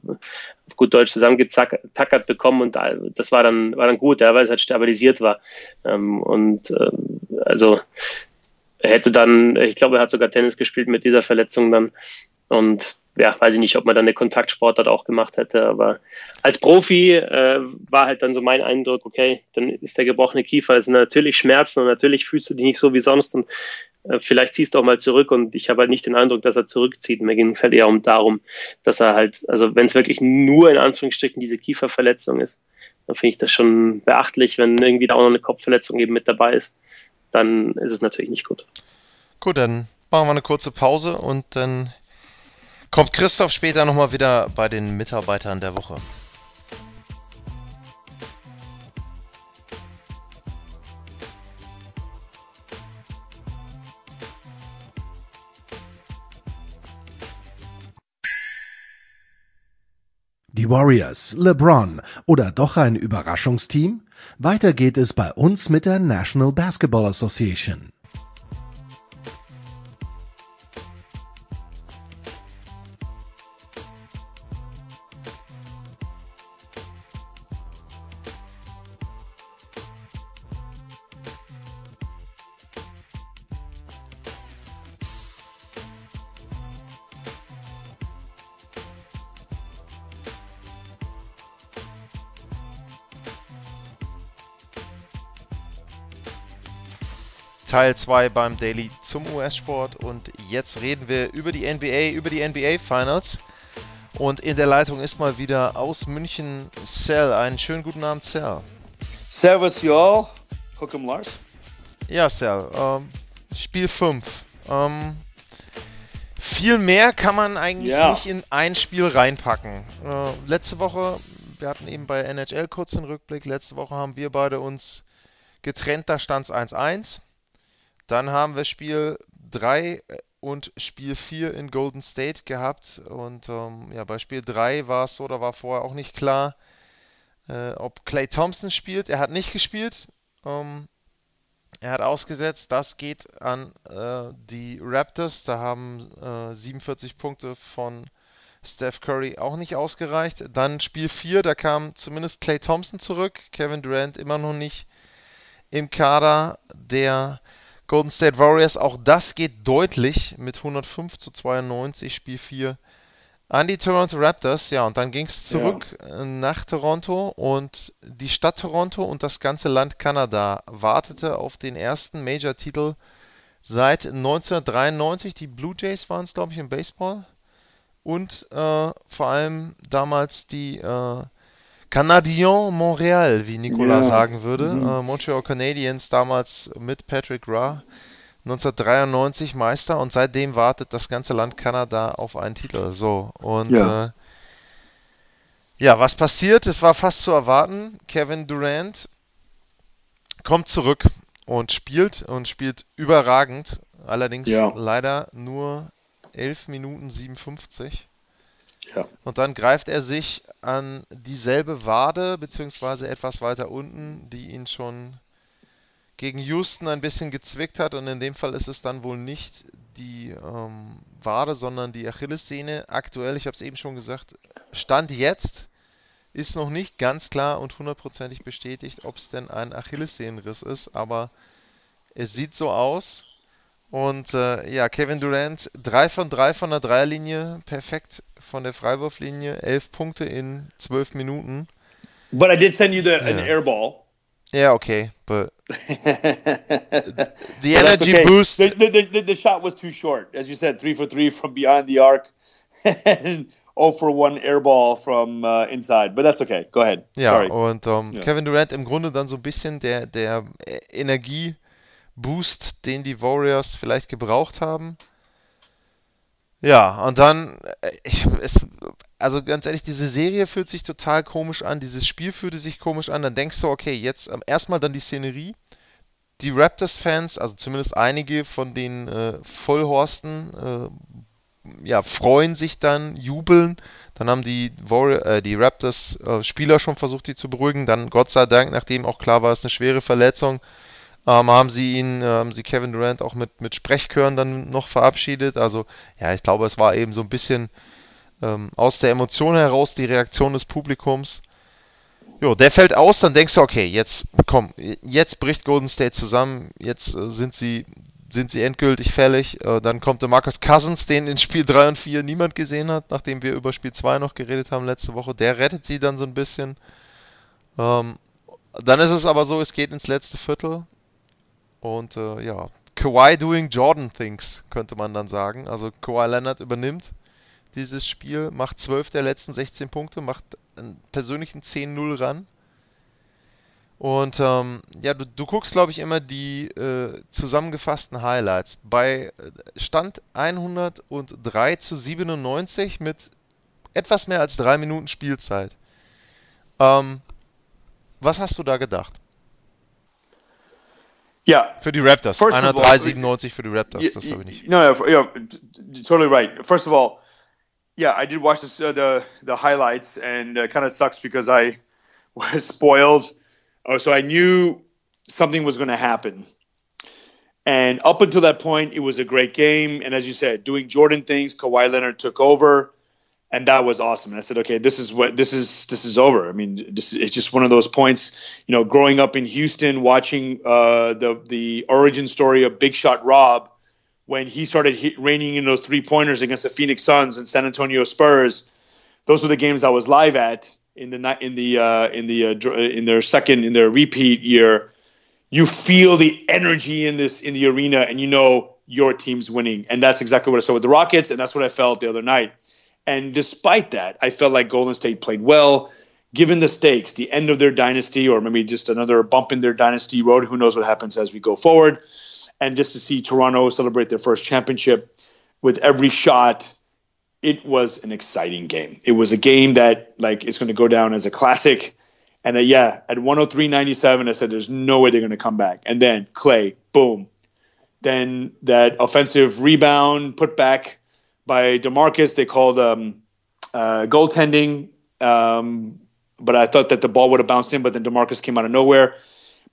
auf gut Deutsch zusammengetackert bekommen und das war dann, war dann gut, ja, weil es halt stabilisiert war. Ähm, und äh, also er hätte dann, ich glaube, er hat sogar Tennis gespielt mit dieser Verletzung dann. Und ja, weiß ich nicht, ob man dann eine Kontaktsportart auch gemacht hätte, aber als Profi äh, war halt dann so mein Eindruck, okay, dann ist der gebrochene Kiefer, es sind natürlich Schmerzen und natürlich fühlst du dich nicht so wie sonst und äh, vielleicht ziehst du auch mal zurück und ich habe halt nicht den Eindruck, dass er zurückzieht. Mir ging es halt eher um darum, dass er halt, also wenn es wirklich nur in Anführungsstrichen diese Kieferverletzung ist, dann finde ich das schon beachtlich, wenn irgendwie da auch noch eine Kopfverletzung eben mit dabei ist dann ist es natürlich nicht gut. Gut, dann machen wir eine kurze Pause und dann kommt Christoph später nochmal wieder bei den Mitarbeitern der Woche. Die Warriors, LeBron oder doch ein Überraschungsteam? Weiter geht es bei uns mit der National Basketball Association. Teil 2 beim Daily zum US-Sport und jetzt reden wir über die NBA, über die NBA Finals. Und in der Leitung ist mal wieder aus München Cell. Einen schönen guten Abend, Cell. Servus, y'all. Hook'em Lars. Ja, Cell. Ähm, Spiel 5. Ähm, viel mehr kann man eigentlich ja. nicht in ein Spiel reinpacken. Äh, letzte Woche, wir hatten eben bei NHL kurz den Rückblick, letzte Woche haben wir beide uns getrennt, da stand es 1-1. Dann haben wir Spiel 3 äh, und Spiel 4 in Golden State gehabt. Und ähm, ja, bei Spiel 3 war es so, da war vorher auch nicht klar, äh, ob Clay Thompson spielt. Er hat nicht gespielt. Ähm, Er hat ausgesetzt, das geht an äh, die Raptors. Da haben äh, 47 Punkte von Steph Curry auch nicht ausgereicht. Dann Spiel 4, da kam zumindest Clay Thompson zurück. Kevin Durant immer noch nicht im Kader der Golden State Warriors. Auch das geht deutlich mit 105 zu 92, Spiel 4 an die Toronto Raptors. Ja, und dann ging es zurück ja. nach Toronto und die Stadt Toronto und das ganze Land Kanada wartete auf den ersten Major-Titel seit 1993. Die Blue Jays waren es, glaube ich, im Baseball. Und äh, vor allem damals die äh, Canadiens Montreal, wie Nicolas ja. sagen würde. Mhm. Äh, Montreal Canadiens damals mit Patrick Ra. 1993 Meister und seitdem wartet das ganze Land Kanada auf einen Titel. So, und ja. Äh, ja, was passiert? Es war fast zu erwarten. Kevin Durant kommt zurück und spielt und spielt überragend. Allerdings ja. leider nur 11 Minuten 57. Ja. Und dann greift er sich an dieselbe Wade, beziehungsweise etwas weiter unten, die ihn schon gegen Houston ein bisschen gezwickt hat. Und in dem Fall ist es dann wohl nicht die ähm, Wade, sondern die Achillessehne. Aktuell, ich habe es eben schon gesagt, Stand jetzt ist noch nicht ganz klar und hundertprozentig bestätigt, ob es denn ein Achillessehnenriss ist, aber es sieht so aus. Und äh, ja, Kevin Durant, 3 von 3 von der Dreierlinie, perfekt von der Freiwurflinie, 11 Punkte in 12 Minuten. But I did send you the, yeah. an air ball. Yeah, okay, but the energy okay. boost. The, the, the, the, shot was too short, as you said, three for three from behind the arc, and 0 for 1 Airball from uh, inside. But that's okay. Go ahead. Ja, Sorry. und um, ja. Kevin Durant im Grunde dann so ein bisschen der, der Energieboost, den die Warriors vielleicht gebraucht haben. Ja, und dann, äh, ich, es, also ganz ehrlich, diese Serie fühlt sich total komisch an, dieses Spiel fühlte sich komisch an, dann denkst du, okay, jetzt ähm, erstmal dann die Szenerie. Die Raptors-Fans, also zumindest einige von den äh, Vollhorsten, äh, ja, freuen sich dann, jubeln. Dann haben die, äh, die Raptors-Spieler äh, schon versucht, die zu beruhigen. Dann, Gott sei Dank, nachdem auch klar war, es ist eine schwere Verletzung, ähm, haben sie ihn, äh, haben sie Kevin Durant auch mit, mit Sprechchören dann noch verabschiedet. Also, ja, ich glaube, es war eben so ein bisschen ähm, aus der Emotion heraus die Reaktion des Publikums. Jo, der fällt aus, dann denkst du, okay, jetzt komm, jetzt bricht Golden State zusammen, jetzt äh, sind sie sind sie endgültig fällig. Äh, dann kommt der Marcus Cousins, den in Spiel 3 und 4 niemand gesehen hat, nachdem wir über Spiel 2 noch geredet haben letzte Woche. Der rettet sie dann so ein bisschen. Ähm, dann ist es aber so, es geht ins letzte Viertel. Und äh, ja, Kawhi doing Jordan things, könnte man dann sagen. Also Kawhi Leonard übernimmt dieses Spiel, macht 12 der letzten 16 Punkte, macht einen persönlichen 10-0 ran. Und ähm, ja, du, du guckst, glaube ich, immer die äh, zusammengefassten Highlights. Bei äh, Stand 103 zu 97 mit etwas mehr als drei Minuten Spielzeit. Ähm, was hast du da gedacht? Ja. Für die Raptors. 103,97 für die Raptors, das habe ich nicht. No, no, yeah, totally right. First of all, yeah, I did watch this, uh, the the highlights, and uh, kind of sucks because I was spoiled. Oh, so I knew something was going to happen. And up until that point, it was a great game. And as you said, doing Jordan things, Kawhi Leonard took over, and that was awesome. And I said, okay, this is what this is. This is over. I mean, this, it's just one of those points. You know, growing up in Houston, watching uh, the the origin story of Big Shot Rob when he started hit, raining in those three pointers against the Phoenix Suns and San Antonio Spurs. Those were the games I was live at in the night. in the uh, in the uh, in their second in their repeat year. You feel the energy in this in the arena, and you know your team's winning, and that's exactly what I saw with the Rockets, and that's what I felt the other night. And despite that, I felt like Golden State played well. Given the stakes, the end of their dynasty, or maybe just another bump in their dynasty road, who knows what happens as we go forward and just to see Toronto celebrate their first championship with every shot, it was an exciting game. It was a game that like is going to go down as a classic. And uh, yeah, at 103.97, I said there's no way they're going to come back. And then Clay, boom. Then that offensive rebound put back by Demarcus, they called um, uh, goaltending. Um, but I thought that the ball would have bounced in, but then Demarcus came out of nowhere.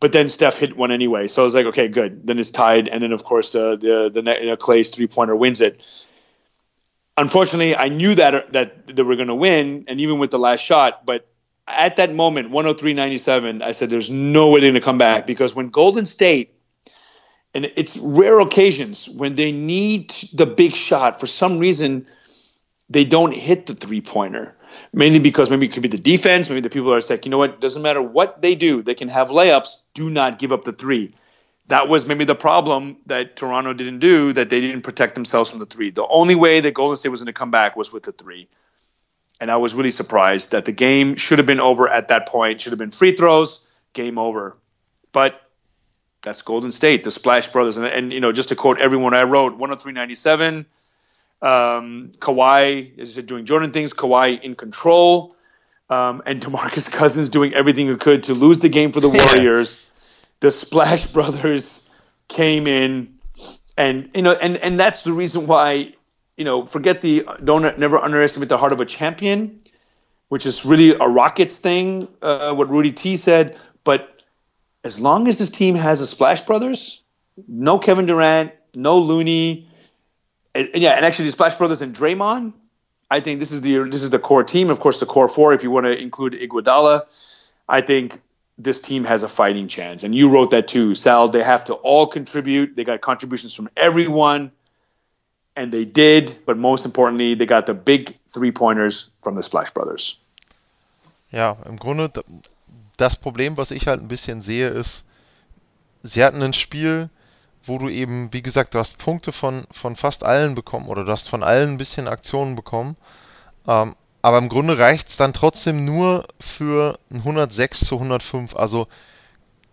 But then Steph hit one anyway, so I was like, okay, good. Then it's tied, and then of course the the the you know, Clay's three pointer wins it. Unfortunately, I knew that that they were going to win, and even with the last shot, but at that moment, 103.97, I said, there's no way they're going to come back because when Golden State, and it's rare occasions when they need the big shot, for some reason, they don't hit the three pointer. Mainly because maybe it could be the defense, maybe the people are saying, you know what, doesn't matter what they do, they can have layups, do not give up the three. That was maybe the problem that Toronto didn't do, that they didn't protect themselves from the three. The only way that Golden State was going to come back was with the three and I was really surprised that the game should have been over at that point. Should have been free throws, game over. But that's Golden State, the Splash Brothers, and, and you know, just to quote everyone I wrote, 103.97. Um, Kawhi is doing Jordan things. Kawhi in control, um, and Demarcus Cousins doing everything he could to lose the game for the Warriors. the Splash Brothers came in, and you know, and and that's the reason why you know, forget the don't never underestimate the heart of a champion, which is really a Rockets thing. Uh, what Rudy T said, but as long as this team has a Splash Brothers, no Kevin Durant, no Looney, and, and yeah, and actually the Splash Brothers and Draymond, I think this is the this is the core team. Of course, the core four, if you want to include Iguodala, I think this team has a fighting chance. And you wrote that too, Sal. They have to all contribute. They got contributions from everyone and they did, but most importantly, they got the big three pointers from the Splash Brothers. Ja, im Grunde das Problem, was ich halt ein bisschen sehe, ist, sie hatten ein Spiel, wo du eben, wie gesagt, du hast Punkte von, von fast allen bekommen oder du hast von allen ein bisschen Aktionen bekommen. Ähm, aber im Grunde reicht es dann trotzdem nur für ein 106 zu 105. Also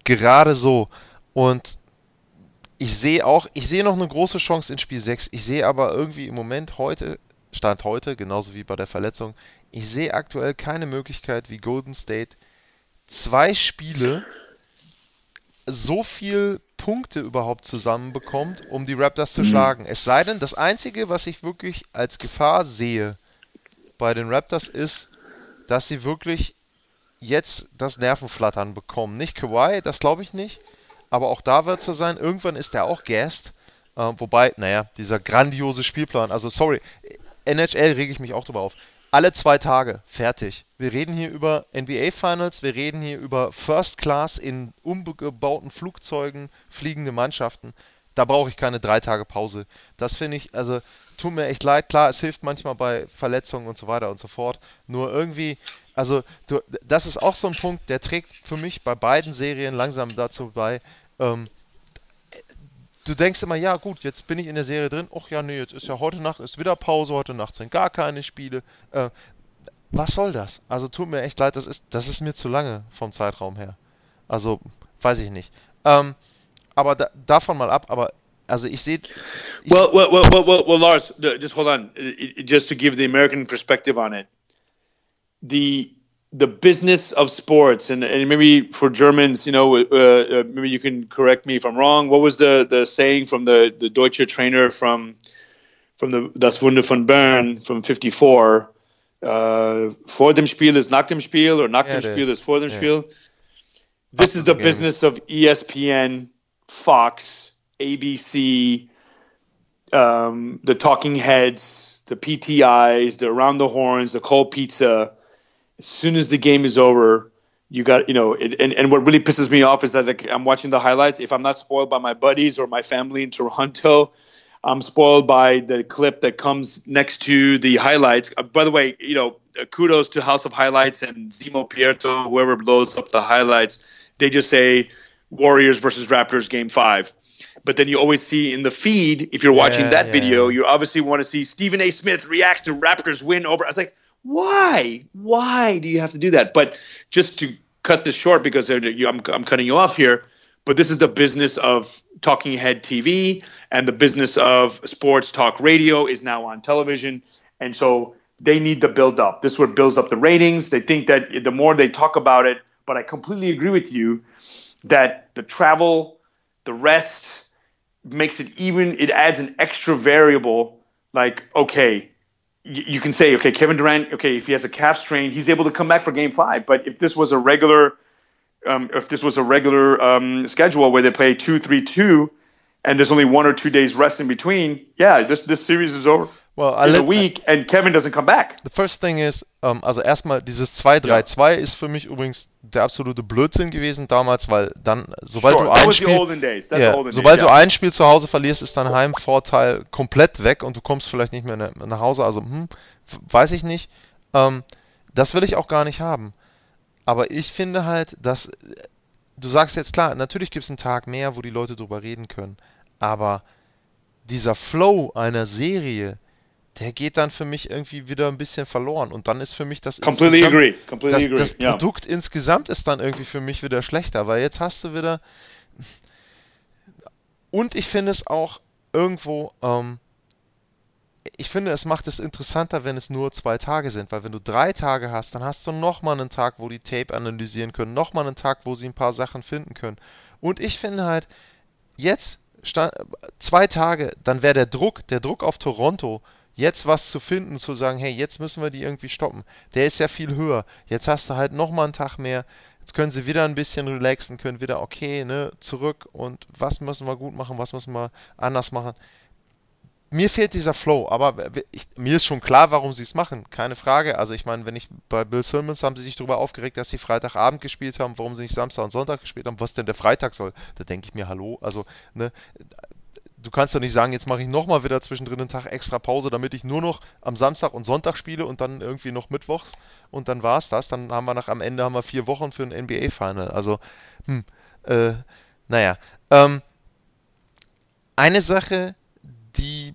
gerade so. Und ich sehe auch, ich sehe noch eine große Chance in Spiel 6. Ich sehe aber irgendwie im Moment heute, Stand heute, genauso wie bei der Verletzung, ich sehe aktuell keine Möglichkeit, wie Golden State zwei Spiele so viel Punkte überhaupt zusammenbekommt, um die Raptors zu mhm. schlagen. Es sei denn, das Einzige, was ich wirklich als Gefahr sehe bei den Raptors ist, dass sie wirklich jetzt das Nervenflattern bekommen. Nicht Kawhi, das glaube ich nicht aber auch da wird es so sein, irgendwann ist er auch Gast. Äh, wobei, naja, dieser grandiose Spielplan, also sorry, NHL rege ich mich auch drüber auf. Alle zwei Tage, fertig. Wir reden hier über NBA Finals, wir reden hier über First Class in umgebauten Flugzeugen fliegende Mannschaften. Da brauche ich keine drei Tage Pause. Das finde ich, also tut mir echt leid. Klar, es hilft manchmal bei Verletzungen und so weiter und so fort. Nur irgendwie, also du, das ist auch so ein Punkt, der trägt für mich bei beiden Serien langsam dazu bei, ähm, du denkst immer, ja gut, jetzt bin ich in der Serie drin. Ach ja, nee, jetzt ist ja heute Nacht, ist wieder Pause, heute Nacht sind gar keine Spiele. Äh, was soll das? Also tut mir echt leid, das ist, das ist mir zu lange vom Zeitraum her. Also, weiß ich nicht. Ähm, aber da, davon mal ab, aber also ich sehe. Well, well, well, well, well, well, Lars, just hold on, just to give the American perspective on it. The the business of sports and, and maybe for Germans, you know, uh, uh, maybe you can correct me if I'm wrong. What was the, the saying from the, the Deutsche trainer from from the Das Wunder von Bern from 54? Uh, vor dem Spiel ist nach dem Spiel or nach yeah, dem Spiel is. ist vor dem yeah. Spiel. This is the business of ESPN, Fox, ABC, um, the Talking Heads, the PTIs, the Around the Horns, the Cold Pizza as soon as the game is over, you got you know it, and, and what really pisses me off is that like, i'm watching the highlights. If i'm not spoiled by my buddies or my family in toronto i'm spoiled by the clip that comes next to the highlights. Uh, by the way you know uh, kudos to house of highlights and zemo pierto whoever blows up the highlights. They just say warriors versus raptors game five. But then you always see in the feed if you're watching yeah, that yeah. video you obviously want to see stephen a. Smith reacts to raptors win over i was like why? Why do you have to do that? But just to cut this short, because I'm, I'm cutting you off here, but this is the business of talking head TV and the business of sports talk radio is now on television. And so they need the build up. This is what builds up the ratings. They think that the more they talk about it, but I completely agree with you that the travel, the rest makes it even, it adds an extra variable like, okay, you can say, okay, Kevin Durant, okay, if he has a calf strain, he's able to come back for game five. But if this was a regular um, if this was a regular um, schedule where they play two, three, two, and there's only one or two days rest in between, yeah, this this series is over. Well, in a week and Kevin doesn't come back. The first thing is, um, also erstmal dieses 2-3-2 ja. ist für mich übrigens der absolute Blödsinn gewesen damals, weil dann, sobald sure, du ein Spiel, yeah, sobald days, du ein Spiel zu Hause verlierst, ist dein Heimvorteil komplett weg und du kommst vielleicht nicht mehr nach Hause. Also, hm, weiß ich nicht. Ähm, das will ich auch gar nicht haben. Aber ich finde halt, dass du sagst jetzt klar, natürlich gibt es einen Tag mehr, wo die Leute drüber reden können. Aber dieser Flow einer Serie, der geht dann für mich irgendwie wieder ein bisschen verloren. Und dann ist für mich das, Completely agree. Completely das, das Produkt yeah. insgesamt ist dann irgendwie für mich wieder schlechter, weil jetzt hast du wieder. Und ich finde es auch irgendwo, ähm, ich finde, es macht es interessanter, wenn es nur zwei Tage sind, weil wenn du drei Tage hast, dann hast du nochmal einen Tag, wo die Tape analysieren können, nochmal einen Tag, wo sie ein paar Sachen finden können. Und ich finde halt, jetzt zwei Tage, dann wäre der Druck, der Druck auf Toronto jetzt was zu finden, zu sagen, hey, jetzt müssen wir die irgendwie stoppen, der ist ja viel höher. Jetzt hast du halt nochmal einen Tag mehr. Jetzt können sie wieder ein bisschen relaxen, können wieder, okay, ne, zurück und was müssen wir gut machen, was müssen wir anders machen. Mir fehlt dieser Flow, aber ich, mir ist schon klar, warum sie es machen, keine Frage. Also ich meine, wenn ich bei Bill Simmons haben sie sich darüber aufgeregt, dass sie Freitagabend gespielt haben, warum sie nicht Samstag und Sonntag gespielt haben, was denn der Freitag soll. Da denke ich mir, hallo, also ne, du kannst doch nicht sagen, jetzt mache ich nochmal wieder zwischendrin einen Tag extra Pause, damit ich nur noch am Samstag und Sonntag spiele und dann irgendwie noch Mittwochs und dann war es das. Dann haben wir nach am Ende haben wir vier Wochen für ein NBA-Final. Also, hm, äh, naja. Ähm, eine Sache, die,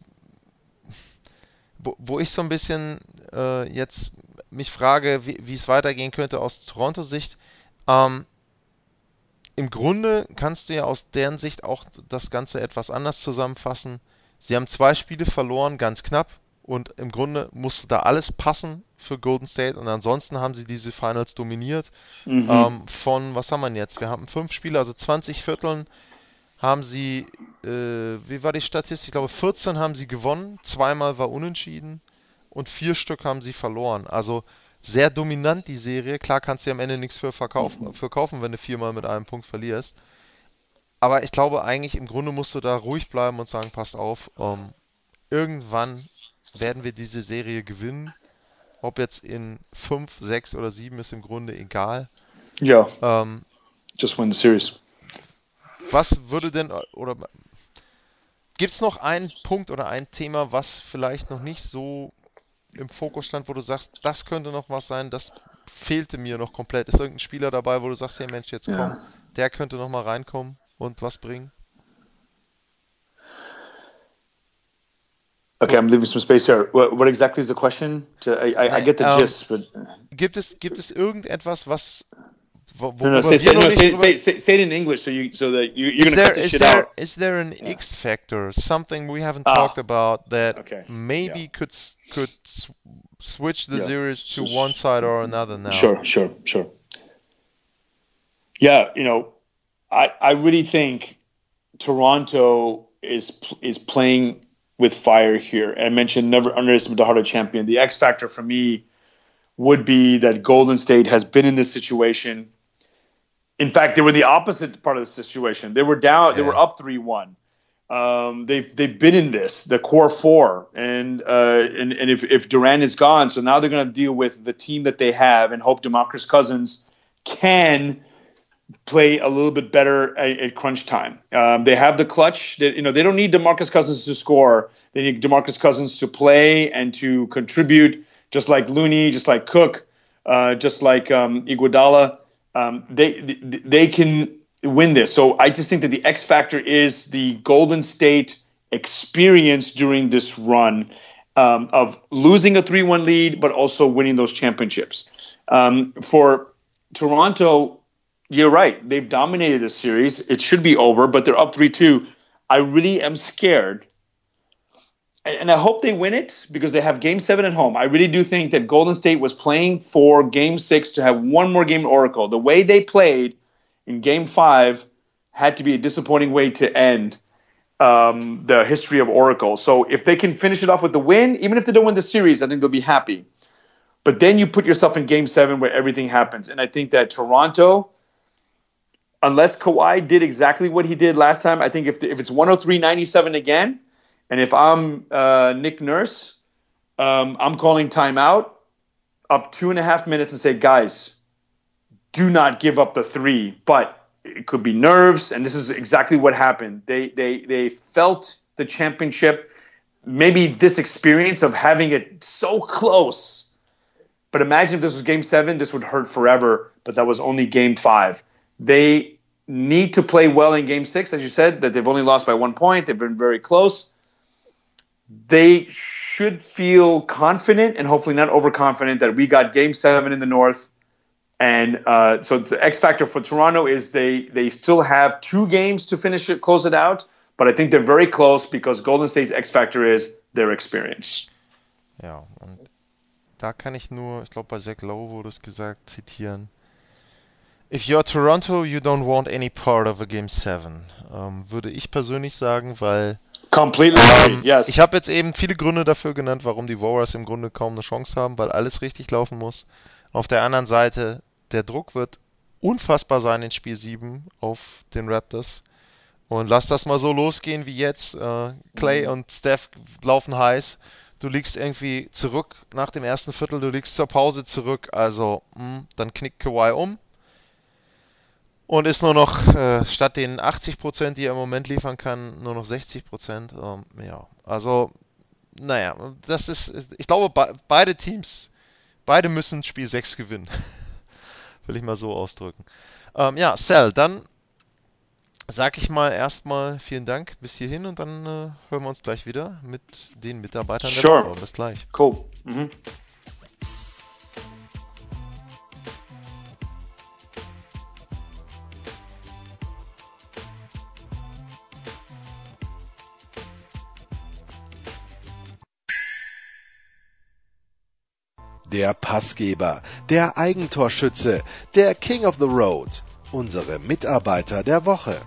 wo, wo, ich so ein bisschen äh, jetzt mich frage, wie es weitergehen könnte aus Toronto-Sicht, ähm, im Grunde kannst du ja aus deren Sicht auch das Ganze etwas anders zusammenfassen. Sie haben zwei Spiele verloren, ganz knapp, und im Grunde musste da alles passen für Golden State und ansonsten haben sie diese Finals dominiert. Mhm. Ähm, von, was haben wir jetzt? Wir haben fünf Spiele, also 20 Vierteln haben sie, äh, wie war die Statistik? Ich glaube, 14 haben sie gewonnen, zweimal war unentschieden und vier Stück haben sie verloren. Also sehr dominant, die Serie. Klar kannst du am Ende nichts für, verkaufen, für kaufen, wenn du viermal mit einem Punkt verlierst. Aber ich glaube eigentlich, im Grunde musst du da ruhig bleiben und sagen, passt auf, ähm, irgendwann werden wir diese Serie gewinnen. Ob jetzt in 5, 6 oder 7 ist im Grunde egal. Ja. Ähm, Just win the series. Was würde denn, oder gibt es noch einen Punkt oder ein Thema, was vielleicht noch nicht so im Fokus stand, wo du sagst, das könnte noch was sein, das fehlte mir noch komplett? Ist irgendein Spieler dabei, wo du sagst, hey Mensch, jetzt komm, ja. der könnte noch mal reinkommen und was bringen? Okay, I'm leaving some space here. What, what exactly is the question? To, I, I, I, get the um, gist, but gibt es gibt es irgendetwas, was no, no, say, say, no say, say, say, say, it in English so you so that you, you're going to cut this shit there, out. Is there an yeah. X factor, something we haven't ah. talked about that okay. maybe yeah. could could switch the yeah. series to one side or another now? Sure, sure, sure. Yeah, you know, I I really think Toronto is is playing with fire here. I mentioned never underestimate the heart of champion. The X factor for me would be that Golden State has been in this situation in fact, they were the opposite part of the situation. They were down. Yeah. They were up three one. Um, they've they've been in this the core four, and uh, and and if if Durant is gone, so now they're going to deal with the team that they have and hope Demarcus Cousins can play a little bit better at, at crunch time. Um, they have the clutch. That you know they don't need Demarcus Cousins to score. They need Demarcus Cousins to play and to contribute, just like Looney, just like Cook, uh, just like um, Iguodala um, they they can win this. So I just think that the X factor is the Golden State experience during this run um, of losing a three-one lead, but also winning those championships. Um, for Toronto, you're right; they've dominated this series. It should be over, but they're up three-two. I really am scared and I hope they win it because they have game seven at home. I really do think that Golden State was playing for game six to have one more game at Oracle. The way they played in game five had to be a disappointing way to end um, the history of Oracle. So if they can finish it off with the win, even if they don't win the series, I think they'll be happy. But then you put yourself in game seven where everything happens. And I think that Toronto unless Kawhi did exactly what he did last time, I think if, the, if it's 103-97 again, and if I'm uh, Nick Nurse, um, I'm calling timeout up two and a half minutes and say, guys, do not give up the three. But it could be nerves, and this is exactly what happened. They they they felt the championship, maybe this experience of having it so close. But imagine if this was game seven, this would hurt forever. But that was only game five. They need to play well in game six, as you said, that they've only lost by one point. They've been very close. They should feel confident and hopefully not overconfident that we got game seven in the North. And uh, so the X factor for Toronto is they they still have two games to finish it, close it out. But I think they're very close because Golden State's X factor is their experience. Ja, und da kann ich nur, ich glaube bei Zach Lowe wurde es gesagt, zitieren. If you're Toronto, you don't want any part of a Game 7. Ähm, würde ich persönlich sagen, weil. Completely ähm, yes. Ich habe jetzt eben viele Gründe dafür genannt, warum die Warriors im Grunde kaum eine Chance haben, weil alles richtig laufen muss. Auf der anderen Seite, der Druck wird unfassbar sein in Spiel 7 auf den Raptors. Und lass das mal so losgehen wie jetzt. Äh, Clay mhm. und Steph laufen heiß. Du liegst irgendwie zurück nach dem ersten Viertel, du liegst zur Pause zurück. Also, mh, hm, dann knickt Kawhi um und ist nur noch äh, statt den 80%, die er im Moment liefern kann, nur noch 60%. Ähm, ja, also, naja, das ist, ich glaube, be beide Teams, beide müssen Spiel 6 gewinnen. Will ich mal so ausdrücken. Ähm, ja, Cell, dann sag ich mal erstmal vielen Dank bis hierhin und dann äh, hören wir uns gleich wieder mit den Mitarbeitern sure. der Woche. Bis gleich. Cool. Mhm. Der Passgeber, der Eigentorschütze, der King of the Road, unsere Mitarbeiter der Woche.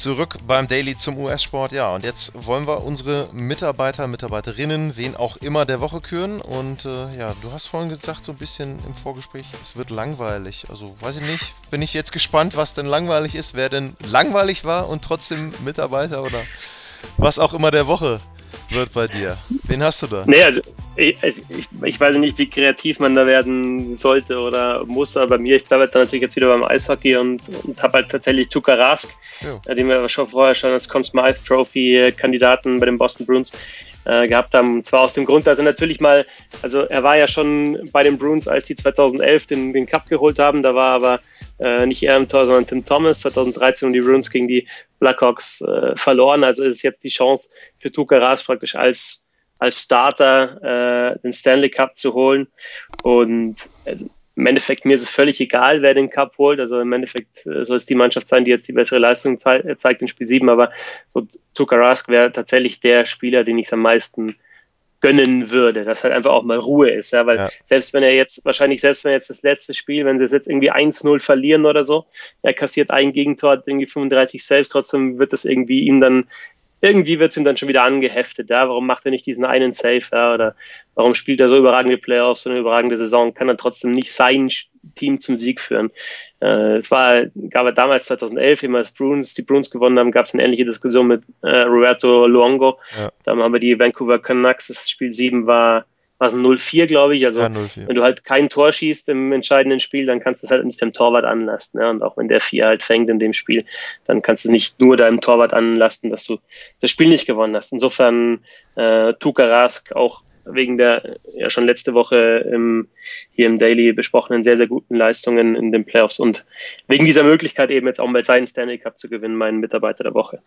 Zurück beim Daily zum US-Sport. Ja, und jetzt wollen wir unsere Mitarbeiter, Mitarbeiterinnen, wen auch immer der Woche küren. Und äh, ja, du hast vorhin gesagt, so ein bisschen im Vorgespräch, es wird langweilig. Also weiß ich nicht, bin ich jetzt gespannt, was denn langweilig ist, wer denn langweilig war und trotzdem Mitarbeiter oder was auch immer der Woche wird bei dir. Wen hast du da? Nee, also ich, ich, ich, weiß nicht, wie kreativ man da werden sollte oder muss, aber bei mir, ich bleibe dann natürlich jetzt wieder beim Eishockey und, und habe halt tatsächlich Tuka Rask, ja. den wir schon vorher schon als Conn Smythe Trophy Kandidaten bei den Boston Bruins äh, gehabt haben. Und zwar aus dem Grund, dass er natürlich mal, also er war ja schon bei den Bruins, als die 2011 den, den Cup geholt haben, da war aber äh, nicht er im Tor, sondern Tim Thomas 2013 und die Bruins gegen die Blackhawks äh, verloren. Also ist es jetzt die Chance für Tuka Rask praktisch als als Starter äh, den Stanley Cup zu holen. Und also, im Endeffekt, mir ist es völlig egal, wer den Cup holt. Also im Endeffekt äh, soll es die Mannschaft sein, die jetzt die bessere Leistung zei äh, zeigt in Spiel 7. Aber so Tuka Rask wäre tatsächlich der Spieler, den ich am meisten gönnen würde, dass halt einfach auch mal Ruhe ist, ja, weil ja. selbst wenn er jetzt, wahrscheinlich selbst wenn er jetzt das letzte Spiel, wenn sie es jetzt irgendwie 1-0 verlieren oder so, er kassiert ein Gegentor, hat irgendwie 35 selbst, trotzdem wird das irgendwie ihm dann irgendwie wird es ihm dann schon wieder angeheftet. Ja? Warum macht er nicht diesen einen Safe? Ja? Oder warum spielt er so überragende Playoffs, so eine überragende Saison? Kann er trotzdem nicht sein Team zum Sieg führen? Äh, es war, gab es damals 2011, immer als Bruins, die Bruins gewonnen haben, gab es eine ähnliche Diskussion mit äh, Roberto Luongo. Ja. Da haben wir die Vancouver Canucks, das Spiel 7 war war es ein 0-4, glaube ich. Also ja, wenn du halt kein Tor schießt im entscheidenden Spiel, dann kannst du es halt nicht dem Torwart anlasten. Ja? Und auch wenn der 4 halt fängt in dem Spiel, dann kannst du es nicht nur deinem Torwart anlasten, dass du das Spiel nicht gewonnen hast. Insofern äh, Tuka Rask auch wegen der ja schon letzte Woche im, hier im Daily besprochenen sehr, sehr guten Leistungen in den Playoffs und wegen dieser Möglichkeit eben jetzt auch mal seinen Stanley Cup zu gewinnen, meinen Mitarbeiter der Woche.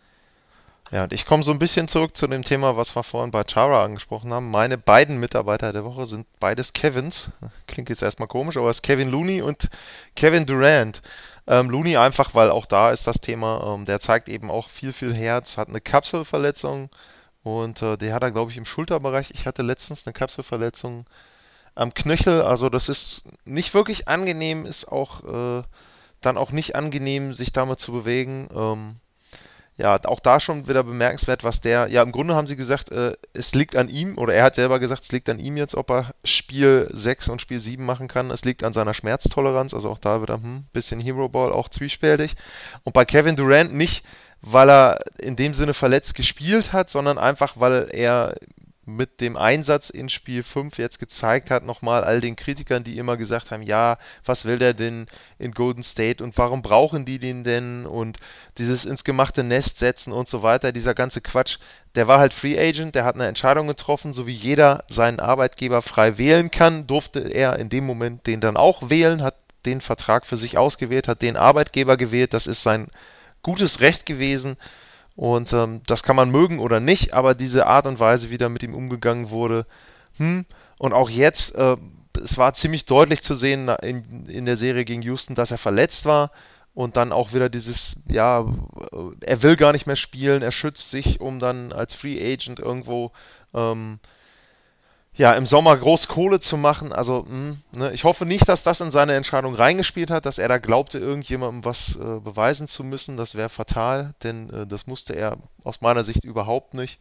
Ja, und ich komme so ein bisschen zurück zu dem Thema, was wir vorhin bei Chara angesprochen haben. Meine beiden Mitarbeiter der Woche sind beides Kevins. Klingt jetzt erstmal komisch, aber es ist Kevin Looney und Kevin Durant. Ähm, Looney einfach, weil auch da ist das Thema, ähm, der zeigt eben auch viel, viel Herz, hat eine Kapselverletzung und äh, der hat er, glaube ich, im Schulterbereich. Ich hatte letztens eine Kapselverletzung am Knöchel, also das ist nicht wirklich angenehm, ist auch äh, dann auch nicht angenehm, sich damit zu bewegen. Ähm, ja, auch da schon wieder bemerkenswert, was der, ja, im Grunde haben sie gesagt, äh, es liegt an ihm, oder er hat selber gesagt, es liegt an ihm jetzt, ob er Spiel 6 und Spiel 7 machen kann. Es liegt an seiner Schmerztoleranz, also auch da wieder ein hm, bisschen Hero Ball, auch zwiespältig. Und bei Kevin Durant nicht, weil er in dem Sinne verletzt gespielt hat, sondern einfach, weil er mit dem Einsatz in Spiel 5 jetzt gezeigt hat, nochmal all den Kritikern, die immer gesagt haben, ja, was will der denn in Golden State und warum brauchen die den denn? Und dieses ins gemachte Nest setzen und so weiter, dieser ganze Quatsch, der war halt Free Agent, der hat eine Entscheidung getroffen, so wie jeder seinen Arbeitgeber frei wählen kann, durfte er in dem Moment den dann auch wählen, hat den Vertrag für sich ausgewählt, hat den Arbeitgeber gewählt, das ist sein gutes Recht gewesen und ähm, das kann man mögen oder nicht, aber diese Art und Weise, wie da mit ihm umgegangen wurde, hm, und auch jetzt, äh, es war ziemlich deutlich zu sehen in, in der Serie gegen Houston, dass er verletzt war und dann auch wieder dieses, ja, er will gar nicht mehr spielen, er schützt sich, um dann als Free Agent irgendwo ähm, ja, im Sommer groß Kohle zu machen. Also, mh, hm, ne, ich hoffe nicht, dass das in seine Entscheidung reingespielt hat, dass er da glaubte, irgendjemandem was äh, beweisen zu müssen. Das wäre fatal, denn äh, das musste er aus meiner Sicht überhaupt nicht.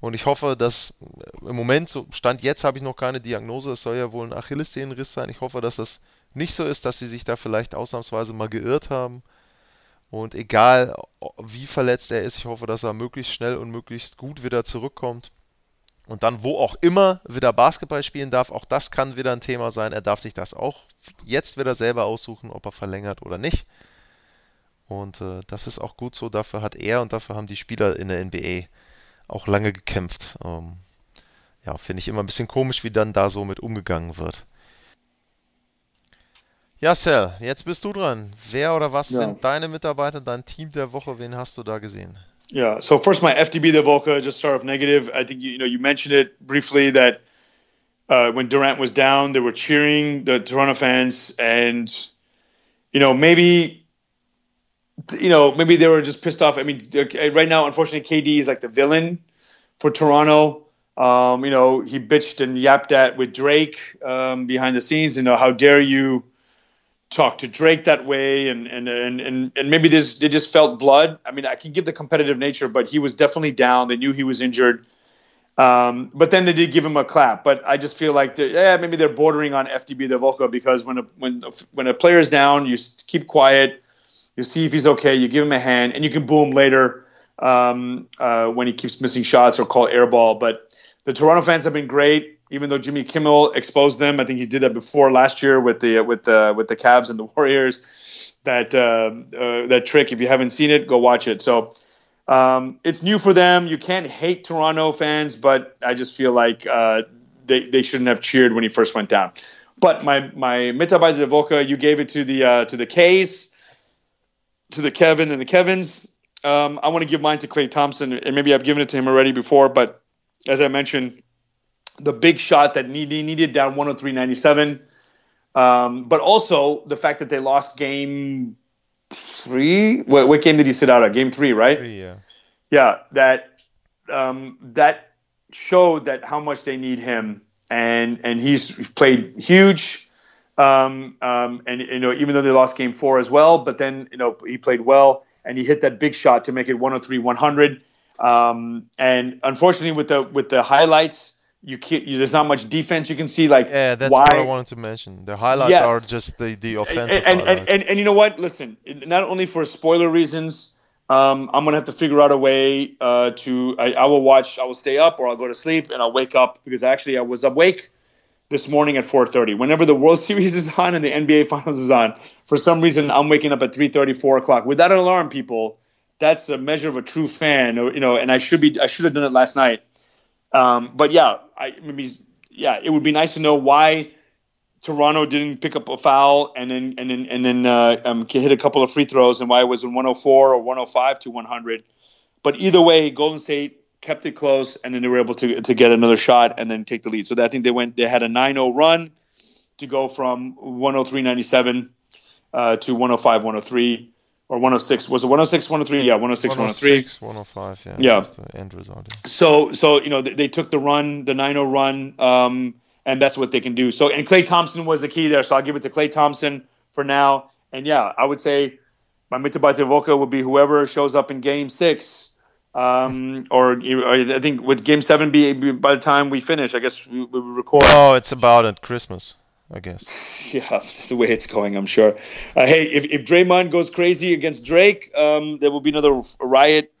Und ich hoffe, dass äh, im Moment, so Stand jetzt habe ich noch keine Diagnose, es soll ja wohl ein Achillessehnenriss sein. Ich hoffe, dass das nicht so ist, dass sie sich da vielleicht ausnahmsweise mal geirrt haben. Und egal, wie verletzt er ist, ich hoffe, dass er möglichst schnell und möglichst gut wieder zurückkommt und dann wo auch immer wieder Basketball spielen darf. Auch das kann wieder ein Thema sein. Er darf sich das auch jetzt wieder selber aussuchen, ob er verlängert oder nicht. Und äh, das ist auch gut so. Dafür hat er und dafür haben die Spieler in der NBA auch lange gekämpft. Ähm, ja, finde ich immer ein bisschen komisch, wie dann da so mit umgegangen wird. Ja, Sal, jetzt bist du dran. Wer oder was ja. sind deine Mitarbeiter, dein Team der Woche? Wen hast du da gesehen? Yeah. So first, my FTB the Volca just sort of negative. I think you, know you mentioned it briefly that uh, when Durant was down, they were cheering the Toronto fans, and you know maybe you know maybe they were just pissed off. I mean, right now, unfortunately, KD is like the villain for Toronto. Um, you know, he bitched and yapped at with Drake um, behind the scenes. You know, how dare you? Talk to Drake that way, and and and and, and maybe this they just felt blood. I mean, I can give the competitive nature, but he was definitely down. They knew he was injured. Um, but then they did give him a clap. But I just feel like yeah, maybe they're bordering on FDB the Volko because when a when when a player's down, you keep quiet, you see if he's okay, you give him a hand, and you can boo him later um, uh, when he keeps missing shots or call airball. But the Toronto fans have been great even though Jimmy Kimmel exposed them. I think he did that before last year with the with the with the Cavs and the Warriors. That uh, uh, that trick, if you haven't seen it, go watch it. So um, it's new for them. You can't hate Toronto fans, but I just feel like uh, they they shouldn't have cheered when he first went down. But my my Mitarbeiter de Volca, you gave it to the uh, to the K's, to the Kevin and the Kevins. Um, I want to give mine to Clay Thompson, and maybe I've given it to him already before, but as I mentioned, the big shot that needed needed down 103.97. Um, but also the fact that they lost game three. What, what, game did he sit out at? Game three, right? Three, yeah. Yeah, that um, that showed that how much they need him, and and he's played huge. Um, um, and you know, even though they lost game four as well, but then you know he played well and he hit that big shot to make it 103 100. Um, and unfortunately, with the with the highlights, you can't. You, there's not much defense you can see. Like yeah, that's why, what I wanted to mention. The highlights yes. are just the the offensive. And and, and, and, and you know what? Listen, not only for spoiler reasons, um, I'm gonna have to figure out a way uh, to. I, I, will watch. I will stay up, or I'll go to sleep, and I'll wake up because actually I was awake this morning at 4:30. Whenever the World Series is on and the NBA Finals is on, for some reason I'm waking up at 3:30, 4 o'clock without an alarm. People, that's a measure of a true fan. Or, you know, and I should be. I should have done it last night um, but yeah, I maybe yeah, it would be nice to know why Toronto didn't pick up a foul and then and then and then uh, um, hit a couple of free throws and why it was in 104 or 105 to 100. But either way, Golden State kept it close and then they were able to to get another shot and then take the lead. So I think they went they had a 9-0 run to go from 103.97 uh, to 105-103 or 106 was it 106 103 yeah 106 103 105 yeah yeah the end result so so you know they, they, took the run the 9-0 run um, and that's what they can do so and clay thompson was the key there so i'll give it to clay thompson for now and yeah i would say my Woche will be whoever shows up in Game Six. Um, or, or I think would Game Seven be by the time we finish? I guess we, we record. Oh, it's about at Christmas. I guess. Yeah, that's the way it's going, I'm sure. Uh, hey, if, if Draymond goes crazy against Drake, um, there will be another riot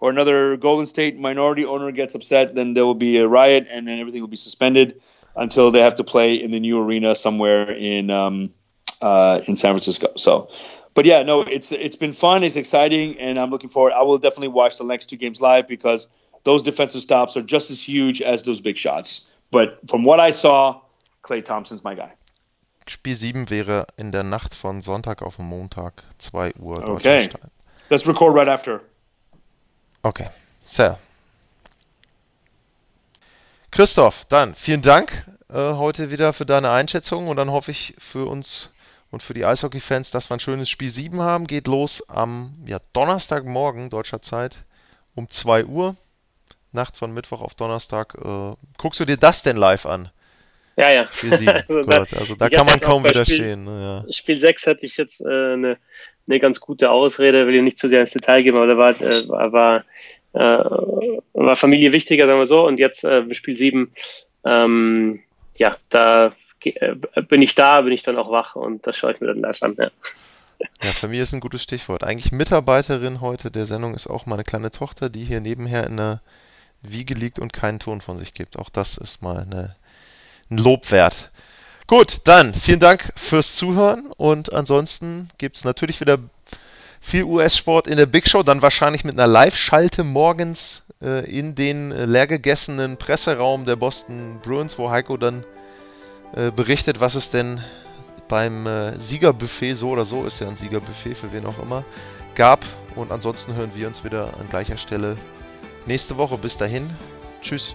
or another Golden State minority owner gets upset, then there will be a riot and then everything will be suspended until they have to play in the new arena somewhere in um, uh, in San Francisco. So, but yeah, no, it's it's been fun, it's exciting, and I'm looking forward. I will definitely watch the next two games live because those defensive stops are just as huge as those big shots. But from what I saw, Clay Thompson's my guy. Spiel 7 wäre in der Nacht von Sonntag auf Montag, 2 Uhr. Okay. Let's record right after. Okay. So. Christoph, dann vielen Dank äh, heute wieder für deine Einschätzung und dann hoffe ich für uns und für die Eishockey-Fans, dass wir ein schönes Spiel 7 haben. Geht los am ja, Donnerstagmorgen deutscher Zeit um 2 Uhr. Nacht von Mittwoch auf Donnerstag. Äh, guckst du dir das denn live an? Ja, ja. Spiel 7. also, da, also da kann man kaum widerstehen. Spiel, ne, ja. Spiel 6 hatte ich jetzt äh, eine, eine ganz gute Ausrede, will ich nicht zu sehr ins Detail gehen, aber da war, äh, war, äh, war Familie wichtiger, sagen wir so. Und jetzt äh, Spiel 7, ähm, ja, da äh, bin ich da, bin ich dann auch wach und das schaue ich mir dann live an. Ja. Ja, Familie ist ein gutes Stichwort. Eigentlich Mitarbeiterin heute der Sendung ist auch meine kleine Tochter, die hier nebenher in der Wiege liegt und keinen Ton von sich gibt. Auch das ist mal eine, ein Lob wert. Gut, dann vielen Dank fürs Zuhören und ansonsten gibt es natürlich wieder viel US-Sport in der Big Show, dann wahrscheinlich mit einer Live-Schalte morgens äh, in den leergegessenen Presseraum der Boston Bruins, wo Heiko dann äh, berichtet, was es denn beim äh, Siegerbuffet, so oder so ist ja ein Siegerbuffet für wen auch immer, gab. Und ansonsten hören wir uns wieder an gleicher Stelle nächste Woche. Bis dahin, tschüss.